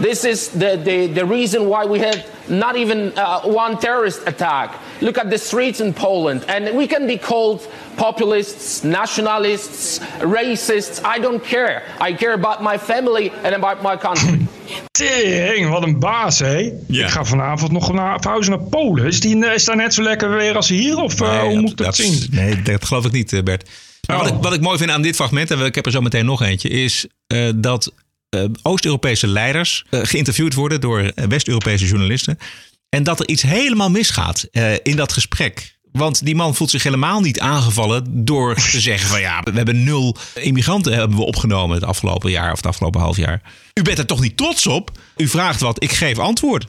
This is the, the, the reason why we had not even uh, one terrorist attack. Look at the streets in Poland, and we can be called populists, nationalists, racists. I don't care. I care about my family and about my country. Tering, wat een baas, hé. Ja. Ik ga vanavond nog naar, verhuizen naar Polen. Is, die, is daar net zo lekker weer als hier? Of uh, hoe moet ik dat, dat zien? Nee, dat geloof ik niet, eh, Bert. Maar wat, ik, wat ik mooi vind aan dit fragment, en ik heb er zo meteen nog eentje, is uh, dat uh, Oost-Europese leiders geïnterviewd worden door West-Europese journalisten. En dat er iets helemaal misgaat in dat gesprek. Want die man voelt zich helemaal niet aangevallen door te zeggen van ja, we hebben nul immigranten hebben we opgenomen het afgelopen jaar of het afgelopen half jaar. U bent er toch niet trots op? U vraagt wat, ik geef antwoord.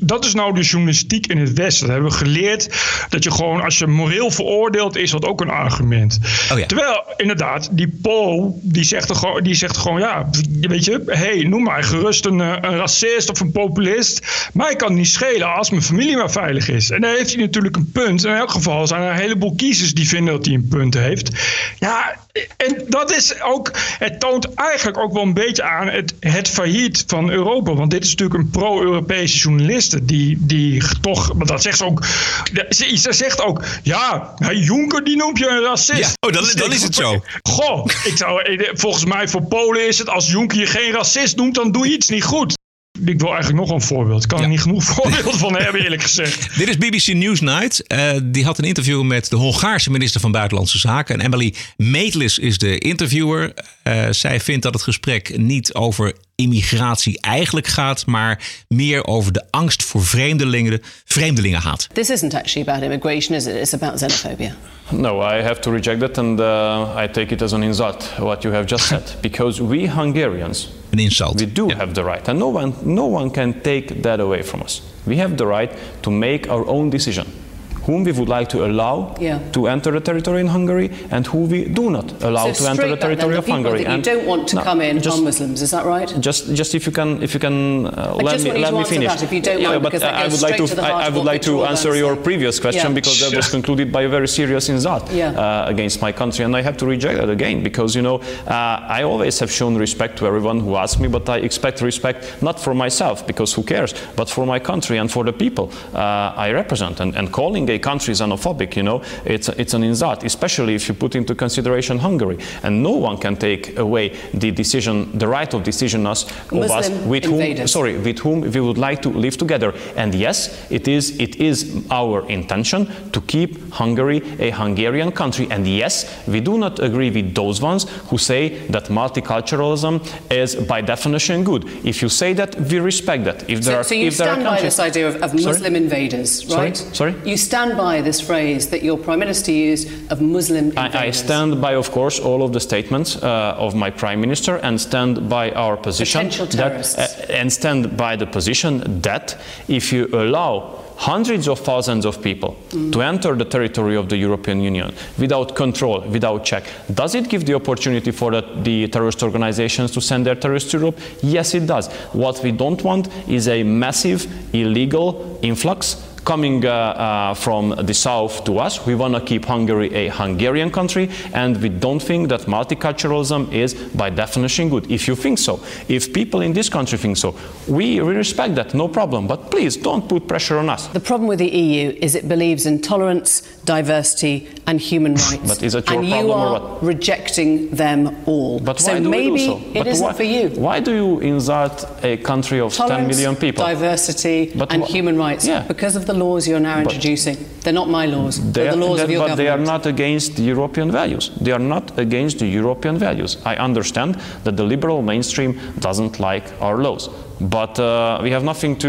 Dat is nou de journalistiek in het Westen. Dat hebben we geleerd dat je gewoon, als je moreel veroordeeld, is dat ook een argument. Oh ja. Terwijl, inderdaad, die Paul, die zegt, er gewoon, die zegt gewoon, ja, weet je, hey, noem mij gerust een, eh, een racist of een populist. Mij kan het niet schelen als mijn familie maar veilig is. En daar heeft hij natuurlijk een punt. In elk geval zijn er een heleboel kiezers die vinden dat hij een punt heeft. Ja, en dat is ook, het toont eigenlijk ook wel een beetje aan het, het failliet van Europa. Want dit is natuurlijk een pro-Europese journaliste die, die toch, want dat zegt ze ook, ze, ze zegt ook, ja, Juncker die noemt je een racist. Ja, oh, dan- Dus dan is het zo. Goh, ik zou, volgens mij voor Polen is het, als Juncker je geen racist noemt, dan doe je iets niet goed. Ik wil eigenlijk nog een voorbeeld. Ik kan er niet genoeg voorbeelden van hebben, eerlijk gezegd. Dit is BBC Newsnight. Eh, die had een interview met de Hongaarse minister van Buitenlandse Zaken. En Emily Maitlis is de interviewer. Eh, zij vindt dat het gesprek niet over immigratie eigenlijk gaat, maar meer over de angst voor vreemdelingen, vreemdelingenhaat. This isn't actually about immigration, is it? It's about xenophobia. No, I have to reject that and uh, I take it as an insult, what you have just said. Because we Hungarians, An insult. we do have the right, and no one, no one can take that away from us. We have the right to make our own decision. Whom we would like to allow Yeah. to enter the territory in Hungary and who we do not allow so to enter the back then, territory the of Hungary. that you don't want to No, come in just- are Muslims, is that right? just, just if you can, if you can, uh, let me let to me finish. that if you don't yeah, mind, but I would like to, to I, I would like to answer your previous question Yeah. because that was concluded by a very serious insult uh, against my country, and I have to reject that again because you know uh, I always have shown respect to everyone who asks me, but I expect respect not for myself because who cares, but for my country and for the people uh, I represent. And, and calling a country is xenophobic, you know, it's it's an insult, especially if you put into consideration Hungary, and no one can take away the decision, the right of decision us of us with whom sorry with whom we would like to live together. And yes, it is it is our intention to keep Hungary a Hungarian country. And yes, we do not agree with those ones who say that multiculturalism is by definition good. If you say that, we respect that. If there So, are so you if there are stand by countries- this idea of, of Sorry? Muslim invaders, Sorry? right? Sorry? You stand by this phrase that your Prime Minister used of Muslim invaders. I, I stand by, of course, all of the statements uh, of my prime minister, and stand by our position Potential that, uh, and stand by the position that if you allow hundreds of thousands of people to enter the territory of the European Union without control, without check, does it give the opportunity for the, the terrorist organizations to send their terrorists to Europe? Yes, it does. What we don't want is a massive illegal influx coming uh, uh, from the south to us. We want to keep Hungary a Hungarian country, and we don't think that multiculturalism is by definition good. If you think so, if people in this country think so, we, we respect that, no problem. But please don't put pressure on us. The problem with the EU is it believes in tolerance, diversity, and human rights. But is it your and you problem or are what? rejecting them all. But so why do maybe we do so? it But isn't why, for you. Why do you insult a country of 10 Tolerance, million people? diversity, But and human rights. Yeah. Because of the laws you're now But- introducing. They're not my laws. They They're the laws that- of your but they are not against European values. They are not against the European values. I understand that the liberal mainstream doesn't like our laws. But uh, we have nothing to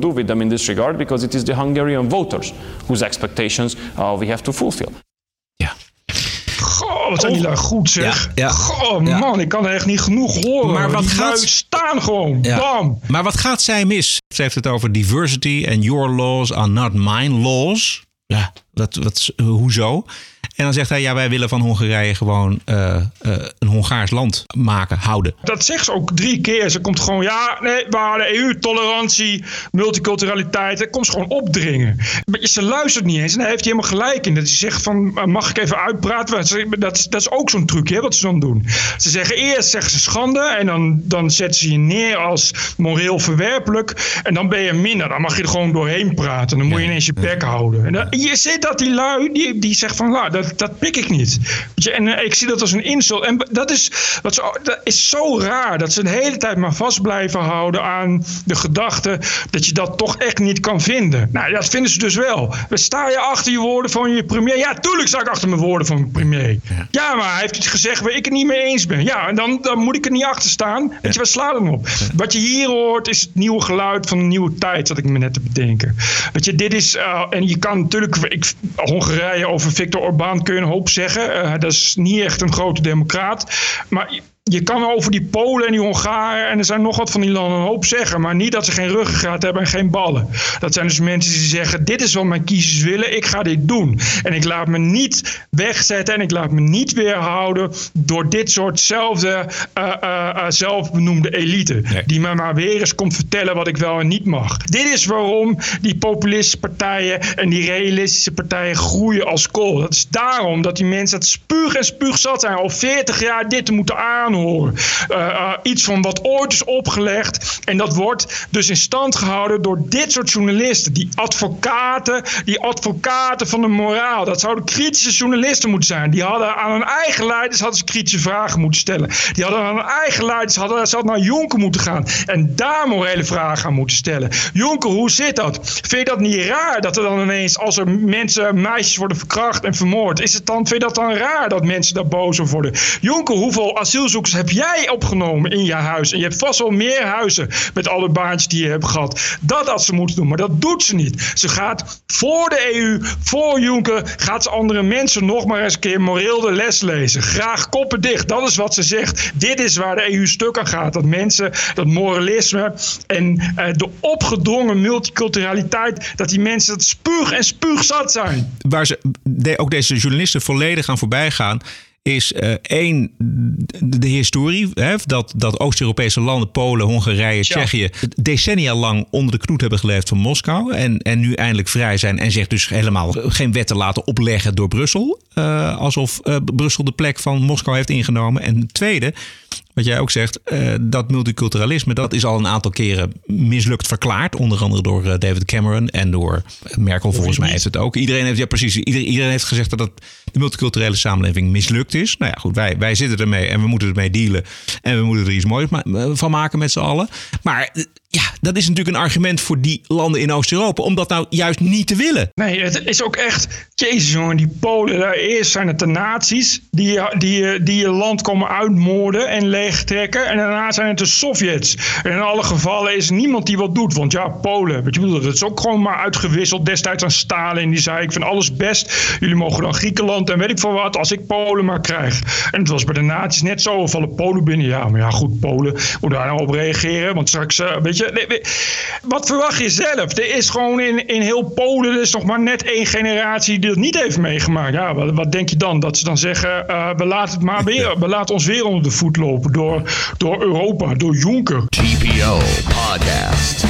do with them in this regard because it is the Hungarian voters whose expectations uh, we have to fulfill. Goh, wat zijn die lui goed zeg. Ja, ja. Goh, Ja. man, ik kan er echt niet genoeg horen. Maar wat die gaat- staan gewoon. Ja. Bam. Maar wat gaat zij mis? Ze heeft het over diversity en your laws are not mine laws. Ja, wat, wat, hoezo? En dan zegt hij, ja, wij willen van Hongarije gewoon eh, eh, een Hongaars land maken, houden. Dat zegt ze ook drie keer. Ze komt gewoon, ja, nee, waarde, EU-tolerantie, multiculturaliteit. Dat komt ze gewoon opdringen. Maar Ze luistert niet eens en daar heeft hij helemaal gelijk in. Dat ze zegt van, eh, mag ik even uitpraten? Dat, dat is ook zo'n trucje, hè, wat ze dan doen. Ze zeggen eerst zeggen ze schande en dan, dan zetten ze je neer als moreel verwerpelijk. En dan ben je minder. Dan mag je er gewoon doorheen praten. Dan moet je ineens je bek houden. En dan, je ziet dat die lui, die, die zegt van, nou, dat, dat pik ik niet. En eh, ik zie dat als een insult. En dat is, wat zo, dat is zo raar dat ze de hele tijd maar vast blijven houden aan de gedachte dat je dat toch echt niet kan vinden. Nou, dat vinden ze dus wel. Sta je achter je woorden van je premier? Ja, tuurlijk sta ik achter mijn woorden van mijn premier. Ja, maar hij heeft iets gezegd waar ik het niet mee eens ben. Ja, en dan, dan moet ik er niet achter staan. Weet je, waar slaat hem op? Wat je hier hoort is het nieuwe geluid van een nieuwe tijd, zat ik me net te bedenken. Weet je, dit is, eh, en je kan natuurlijk, ik, Hongarije over Viktor Orbán kun je een hoop zeggen. Eh, dat is niet echt een grote democraat. Maar je kan over die Polen en die Hongaren en er zijn nog wat van die landen een hoop zeggen, maar niet dat ze geen ruggengraat hebben en geen ballen. Dat zijn dus mensen die zeggen: dit is wat mijn kiezers willen, ik ga dit doen. En ik laat me niet wegzetten en ik laat me niet weerhouden door dit soortzelfde uh, uh, zelfbenoemde elite, die me maar weer eens komt vertellen wat ik wel en niet mag. Dit is waarom die populistische partijen en die realistische partijen groeien als kool. Dat is daarom dat die mensen het spuug en spuug zat zijn al 40 jaar dit te moeten aanhoren. Uh, uh, iets van wat ooit is opgelegd. En dat wordt dus in stand gehouden door dit soort journalisten. Die advocaten, die advocaten van de moraal. Dat zouden kritische journalisten moeten zijn. Die hadden aan hun eigen leiders hadden ze kritische vragen moeten stellen. Die hadden aan hun eigen leiders hadden, ze hadden naar Jonker moeten gaan. En daar morele vragen aan moeten stellen. Jonker, hoe zit dat? Vind je dat niet raar dat er dan ineens, als er mensen, meisjes worden verkracht en vermoord, is het dan, vind je dat dan raar dat mensen daar boos over worden? Jonker, hoeveel asielzoekers heb jij opgenomen in je huis? En je hebt vast wel meer huizen met alle baantjes die je hebt gehad. Dat had ze moeten doen, maar dat doet ze niet. Ze gaat voor de EU, voor Jonker, gaat ze andere mensen nog maar eens een keer moreel de les lezen. Graag koppen dicht, dat is wat ze zegt. Dit is waar de EU stuk aan gaat. Dat mensen, dat moralisme en uh, de opgedrongen multiculturaliteit, dat die mensen dat spuug en spuugzat zijn. Waar ze ook deze journalisten volledig aan voorbij gaan is uh, één, de historie. Hè, dat, dat Oost-Europese landen, Polen, Hongarije, Tsjechië, decennia lang onder de knoet hebben geleefd van Moskou. En, en nu eindelijk vrij zijn en zich dus helemaal geen wetten laten opleggen door Brussel. Uh, alsof uh, Brussel de plek van Moskou heeft ingenomen. En tweede, wat jij ook zegt, uh, dat multiculturalisme, dat is al een aantal keren mislukt verklaard. Onder andere door uh, David Cameron en door Merkel, volgens mij heeft het ook. Iedereen heeft, ja precies, iedereen, iedereen heeft gezegd dat het, de multiculturele samenleving mislukt is. Nou ja, goed, wij, wij zitten ermee en we moeten ermee dealen. En we moeten er iets moois van maken met z'n allen. Maar ja, dat is natuurlijk een argument voor die landen in Oost-Europa. Om dat nou juist niet te willen. Nee, het is ook echt. Jezus, jongen, die Polen. Daar eerst zijn het de nazi's die, die, die je land komen uitmoorden en leegtrekken. En daarna zijn het de Sovjets. En in alle gevallen is niemand die wat doet. Want ja, Polen, weet je, dat is ook gewoon maar uitgewisseld. Destijds aan Stalin. Die zei: Ik vind alles best. Jullie mogen dan Griekenland en weet ik veel wat. Als ik Polen maar krijg. En het was bij de nazi's net zo. Vallen Polen binnen. Ja, maar ja, goed, Polen. Moet daar nou op reageren. Want straks, uh, weet je wat verwacht je zelf? Er is gewoon in, in heel Polen is nog maar net één generatie die dat niet heeft meegemaakt. Ja, wat, wat denk je dan? Dat ze dan zeggen, uh, we laten het maar weer, we laten ons weer onder de voet lopen door, door Europa, door Juncker. TPO Podcast.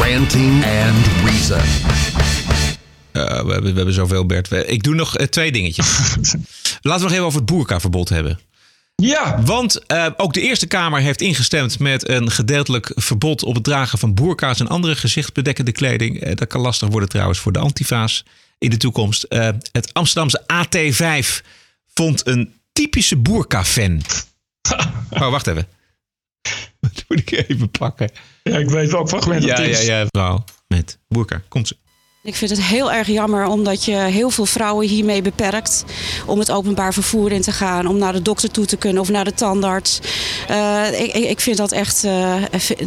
Ranting and Reason. Uh, we, hebben, we hebben zoveel, Bert. Ik doe nog uh, twee dingetjes. Laten we nog even over het boerkaverbod hebben. Ja. Want uh, ook de Eerste Kamer heeft ingestemd met een gedeeltelijk verbod op het dragen van boerka's en andere gezichtsbedekkende kleding. dat kan lastig worden trouwens voor de antifa's in de toekomst. het Amsterdamse AT5 vond een typische boerka-fan. oh, wacht even. Dat moet ik even pakken. Ja, ik weet welk fragment ja, het is. Ja, ja, vrouw met boerka. Komt ze. Ik vind het heel erg jammer omdat je heel veel vrouwen hiermee beperkt om het openbaar vervoer in te gaan, om naar de dokter toe te kunnen of naar de tandarts. Uh, ik, ik, vind dat echt uh,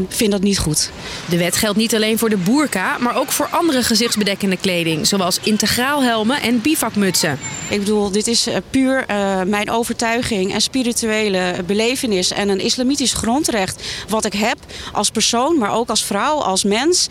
vind dat niet goed. De wet geldt niet alleen voor de boerka, maar ook voor andere gezichtsbedekkende kleding, zoals integraalhelmen en bivakmutsen. Ik bedoel, dit is puur uh, mijn overtuiging en spirituele belevenis en een islamitisch grondrecht wat ik heb als persoon, maar ook als vrouw, als mens,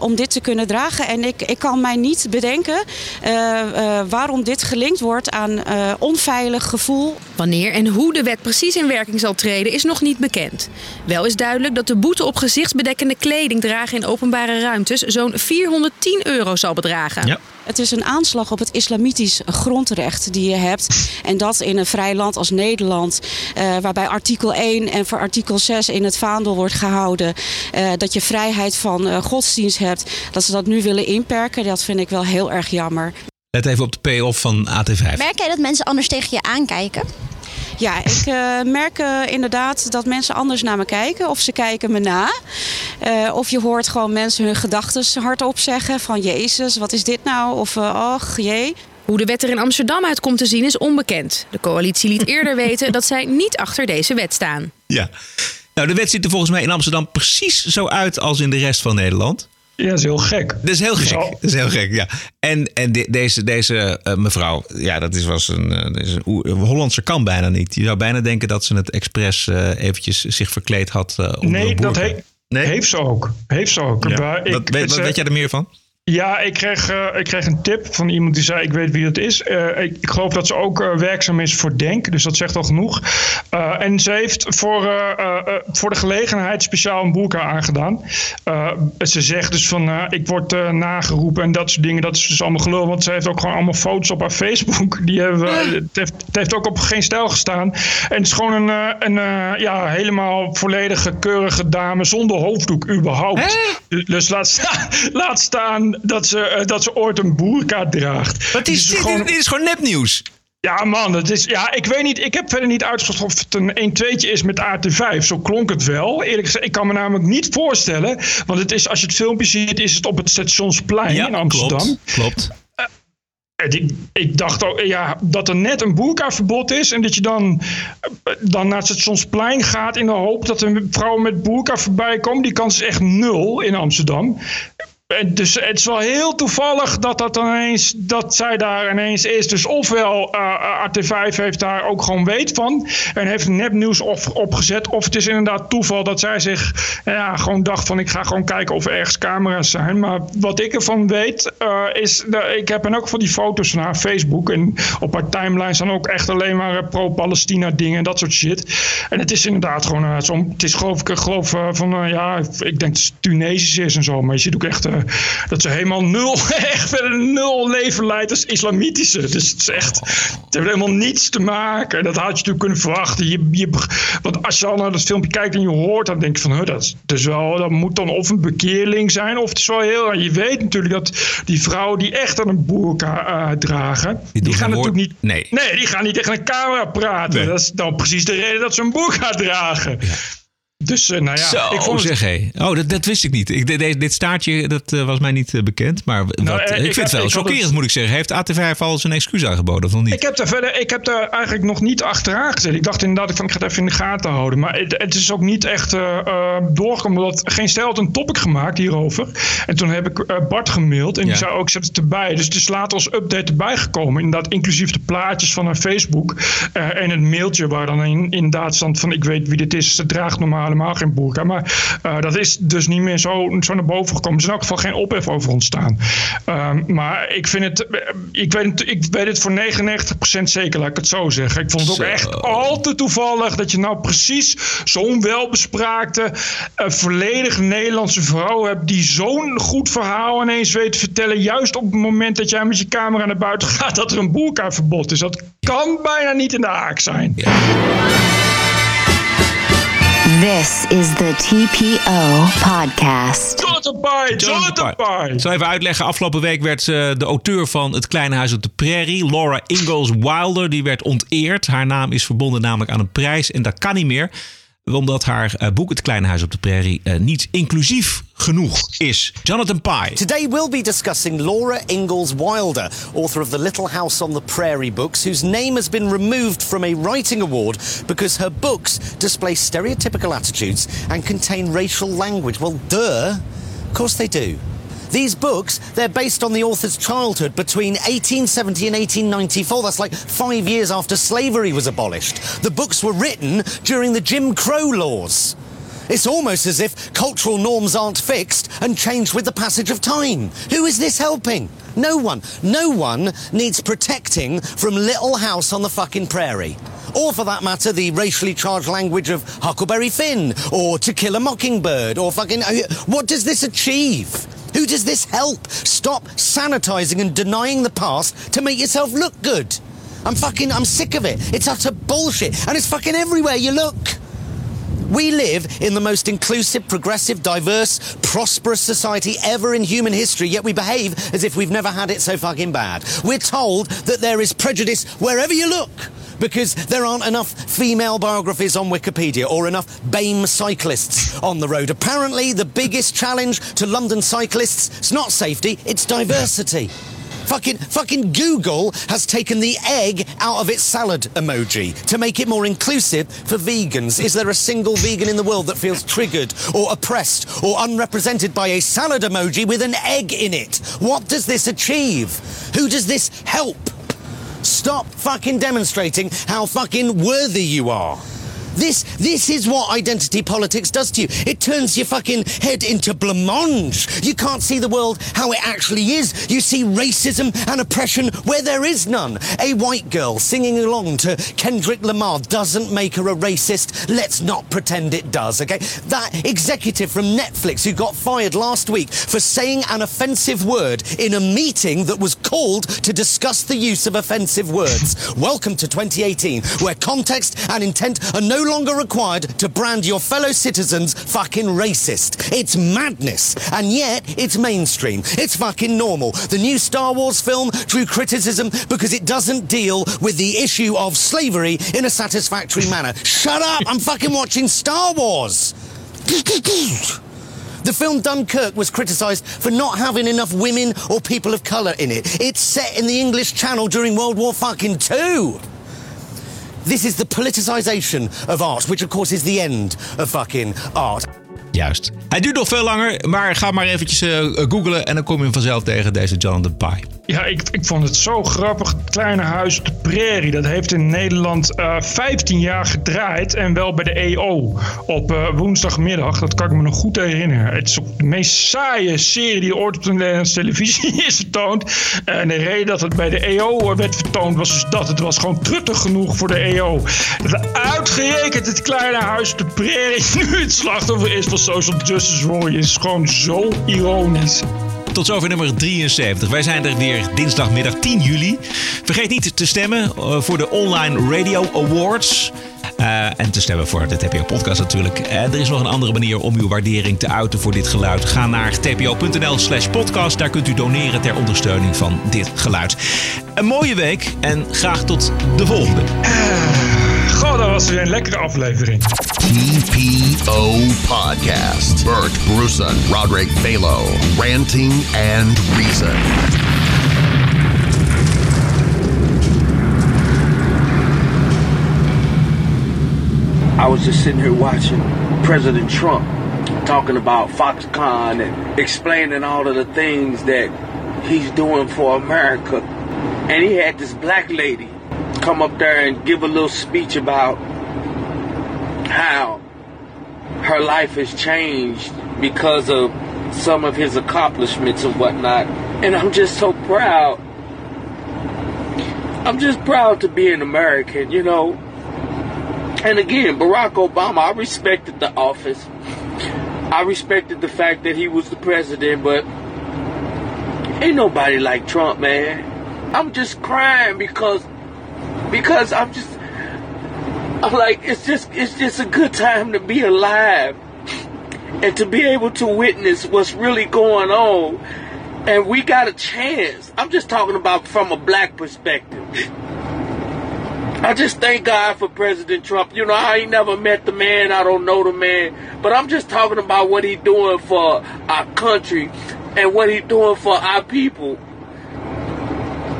om dit te kunnen dragen. En ik, ik kan mij niet bedenken uh, uh, waarom dit gelinkt wordt aan uh, onveilig gevoel. Wanneer en hoe de wet precies in werking zal treden is nog niet bekend. Wel is duidelijk dat de boete op gezichtsbedekkende kleding dragen in openbare ruimtes zo'n 410 euro zal bedragen. Ja. Het is een aanslag op het islamitisch grondrecht die je hebt. En dat in een vrij land als Nederland, uh, waarbij artikel 1 en voor artikel 6 in het vaandel wordt gehouden. Uh, dat je vrijheid van uh, godsdienst hebt. Dat ze dat nu willen inperken, dat vind ik wel heel erg jammer. Let even op de payoff van AT5. Merk jij dat mensen anders tegen je aankijken? Ja, ik uh, merk uh, inderdaad dat mensen anders naar me kijken. Of ze kijken me na. Uh, of je hoort gewoon mensen hun gedachten hardop zeggen. Van Jezus, wat is dit nou? Of ach, jee. Hoe de wet er in Amsterdam uit komt te zien is onbekend. De coalitie liet eerder weten dat zij niet achter deze wet staan. Ja. Nou, de wet ziet er volgens mij in Amsterdam precies zo uit als in de rest van Nederland. Ja, dat is heel gek. Dat is heel gek. Dat is heel gek, ja. En, en de- deze, deze eh, mevrouw, ja, dat is, was een, dat is een, een Hollandse kan bijna niet. Je zou bijna denken dat ze het expres eh, eventjes zich verkleed had. Nee, dat he- heeft ze ook. Heeft ze ook. Ja. Ik- weet, wat weet jij er meer van? Ja, ik kreeg, eh, ik kreeg een tip van iemand die zei: Ik weet wie het is. Eh, ik, ik geloof dat ze ook eh, werkzaam is voor Denk, dus dat zegt al genoeg. En ze heeft voor, voor de gelegenheid speciaal een boerka aangedaan. Ze zegt dus van: Ik word nageroepen en dat soort dingen. Dat is dus allemaal gelul, want ze heeft ook gewoon allemaal foto's op haar Facebook. Die hebben, we- het, heeft, het heeft ook op geen stijl gestaan. En het is gewoon een, een ja, helemaal volledige, keurige dame zonder hoofddoek überhaupt. Dus laat, sta- laat staan dat ze, eh, dat ze ooit een boerka draagt. Wat is Dus dit? Dit is gewoon nepnieuws. Ja, man, het is, ja, ik weet niet. Ik heb verder niet uitgezocht of het een 1-2'tje is met AT5. Zo klonk het wel. Eerlijk gezegd, ik kan me namelijk niet voorstellen. Want het is, als je het filmpje ziet, is het op het Stationsplein in Amsterdam. Klopt. klopt. En Ik, ik dacht ook ja, dat er net een boerkaverbod is. En dat je dan, eh, dan naar het stationsplein gaat in de hoop dat er vrouwen met boerka voorbij komen. Die kans is echt nul in Amsterdam. En dus het is wel heel toevallig dat, dat, ineens, dat zij daar ineens is. Dus ofwel eh AT5 heeft daar ook gewoon weet van. En heeft nepnieuws op, opgezet. Of het is inderdaad toeval dat zij zich ja, gewoon dacht van... ik ga gewoon kijken of er ergens camera's zijn. Maar wat ik ervan weet eh, is... dat ik heb in elk geval die foto's van haar Facebook. En op haar timeline staan ook echt alleen maar eh, pro-Palestina dingen en dat soort shit. En het is inderdaad gewoon... eh, het is geloof ik, geloof eh, van... eh, ja, ik denk dat het Tunesisch is en zo. Maar je ziet ook echt eh, dat ze helemaal nul... echt verder nul leven leidt als islamitische. Dus het is echt... Het heeft helemaal niets te maken. En dat had je natuurlijk kunnen verwachten. Je, je, want als je al naar dat filmpje kijkt en je hoort... dan denk je van... Huh, dat, is wel, dat moet dan of een bekeerling zijn... of het is wel heel... Je weet natuurlijk dat die vrouwen die echt aan een boerka eh, dragen... Die, gaan natuurlijk niet... Nee. Nee, die gaan niet tegen een camera praten. Dat is dan precies de reden dat ze een boerka dragen. Dus eh, nou ja, Zo, ik vond het... zeg hé. Oh, dat, dat wist ik niet. Ik, dit, dit staartje dat, eh, was mij niet eh, bekend. Maar wat, Nou, ik vind ik het wel ik chockerend, het- moet ik zeggen. Heeft AT5 al zijn excuus aangeboden of nog niet? Ik heb daar verder, ik heb daar eigenlijk nog niet achteraan gezet. Ik dacht inderdaad, van, ik ga het even in de gaten houden. Maar het, het is ook niet echt eh eh, doorgekomen. Omdat Geen Stijl had een topic gemaakt hierover. En toen heb ik eh, Bart gemaild. En Ja. die zei ook, zet het erbij. Dus het is later als update erbij gekomen. Inderdaad, inclusief de plaatjes van haar Facebook. eh, en het mailtje waar dan in, inderdaad stond van... Ik weet wie dit is. Ze draagt normaal helemaal geen boerka. Maar eh, dat is dus niet meer zo, zo naar boven gekomen. Er is in elk geval geen ophef over ontstaan. Ehm, maar ik vind het... eh, Ik weet, het- ik weet het voor 99% zeker, laat ik het zo zeggen. Ik vond het ook Zo. echt al te toevallig dat je nou precies zo'n welbespraakte, eh, volledig Nederlandse vrouw hebt die zo'n goed verhaal ineens weet te vertellen. Juist op het moment dat jij met je camera naar buiten gaat, dat er een boerkaverbod is. Dat kan bijna niet in de haak zijn. This is the TPO podcast. Jonathan Pye, Jonathan Pye. Ik zal even uitleggen. Afgelopen week werd eh, de auteur van Het Kleine Huis op de Prairie, Laura Ingalls Wilder, die werd onteerd. Haar naam is verbonden namelijk aan een prijs en dat kan niet meer. Omdat haar eh, boek Het Kleine Huis op de Prairie eh, niet inclusief genoeg is. Jonathan Pye. Today we'll be discussing Laura Ingalls Wilder, author of the Little House on the Prairie books, whose name has been removed from a writing award because her books display stereotypical attitudes and contain racial language. Well, duh. Of course they do. These books, they're based on the author's childhood between 1870 and 1894. That's like five years after slavery was abolished. The books were written during the Jim Crow laws. It's almost as if cultural norms aren't fixed and change with the passage of time. Who is this helping? No one. No one needs protecting from Little House on the fucking prairie. Or for that matter, the racially charged language of Huckleberry Finn, or To Kill a Mockingbird, or fucking. Uh, what does this achieve? Who does this help? Stop sanitizing and denying the past to make yourself look good. I'm fucking. I'm sick of it. It's utter bullshit. And it's fucking everywhere you look. We live in the most inclusive, progressive, diverse, prosperous society ever in human history, yet we behave as if we've never had it so fucking bad. We're told that there is prejudice wherever you look because there aren't enough female biographies on Wikipedia or enough BAME cyclists on the road. Apparently, the biggest challenge to London cyclists is not safety, it's diversity. Fucking, fucking Google has taken the egg out of its salad emoji to make it more inclusive for vegans. Is there a single vegan in the world that feels triggered or oppressed or unrepresented by a salad emoji with an egg in it? What does this achieve? Who does this help? Stop fucking demonstrating how fucking worthy you are. This this is what identity politics does to you. It turns your fucking head into blancmange. You can't see the world how it actually is. You see racism and oppression where there is none. A white girl singing along to Kendrick Lamar doesn't make her a racist. Let's not pretend it does, okay? That executive from Netflix who got fired last week for saying an offensive word in a meeting that was called to discuss the use of offensive words. Welcome to 2018, where context and intent are no longer required to brand your fellow citizens fucking racist. It's madness, and yet it's mainstream. It's fucking normal. The new Star Wars film drew criticism because it doesn't deal with the issue of slavery in a satisfactory manner. Shut up! I'm fucking watching Star Wars! The film Dunkirk was criticised for not having enough women or people of colour in it. It's set in the English Channel during World War fucking two. This is the politicisation of art, which of course is the end of fucking art. Juist. Hij duurt nog veel langer, maar ga maar eventjes uh, googlen en dan kom je vanzelf tegen, deze Jonathan Pie. Ja, ik, ik vond het zo grappig. Het kleine huis de prairie. Dat heeft in Nederland uh, 15 jaar gedraaid. En wel bij de EO. Op uh, woensdagmiddag. Dat kan ik me nog goed herinneren. Het is de meest saaie serie die ooit op de Nederlandse televisie is vertoond. En de reden dat het bij de EO werd vertoond was dus dat het was gewoon truttig genoeg voor de EO. Dat uitgerekend het kleine huis de prairie nu het slachtoffer is van social justice warriors. Is gewoon zo ironisch. Tot zover nummer 73. Wij zijn er weer dinsdagmiddag 10 juli. Vergeet niet te stemmen voor de Online Radio Awards. Uh, en te stemmen voor de TPO podcast natuurlijk. Uh, er is nog een andere manier om uw waardering te uiten voor dit geluid. Ga naar tpo.nl slash podcast. Daar kunt u doneren ter ondersteuning van dit geluid. Een mooie week en graag tot de volgende. Goh, was weer een lekkere aflevering. TPO Podcast. Bert Brussen, Roderick Balo, Ranting and Reason. I was just sitting here watching President Trump talking about Foxconn and explaining all of the things that he's doing for America. And he had this black lady come up there and give a little speech about how her life has changed because of some of his accomplishments and whatnot. And I'm just so proud. I'm just proud to be an American, you know. And again, Barack Obama, I respected the office. I respected the fact that he was the president, but ain't nobody like Trump, man. I'm just crying because because I'm just I'm like it's just it's just a good time to be alive and to be able to witness what's really going on and we got a chance. I'm just talking about from a black perspective. I just thank God for President Trump. You know, I ain't never met the man, I don't know the man, but I'm just talking about what he doing for our country and what he doing for our people.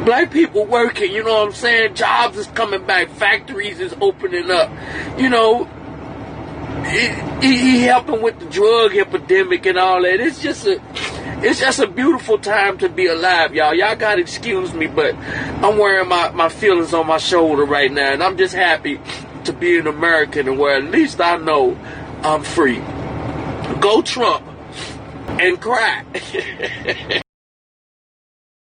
Black people working, you know what I'm saying? Jobs is coming back, factories is opening up. You know, he, he helping with the drug epidemic and all that. It's just a it's just a beautiful time to be alive, y'all. Y'all gotta excuse me, but I'm wearing my, my feelings on my shoulder right now, and I'm just happy to be an American and where at least I know I'm free. Go Trump and cry.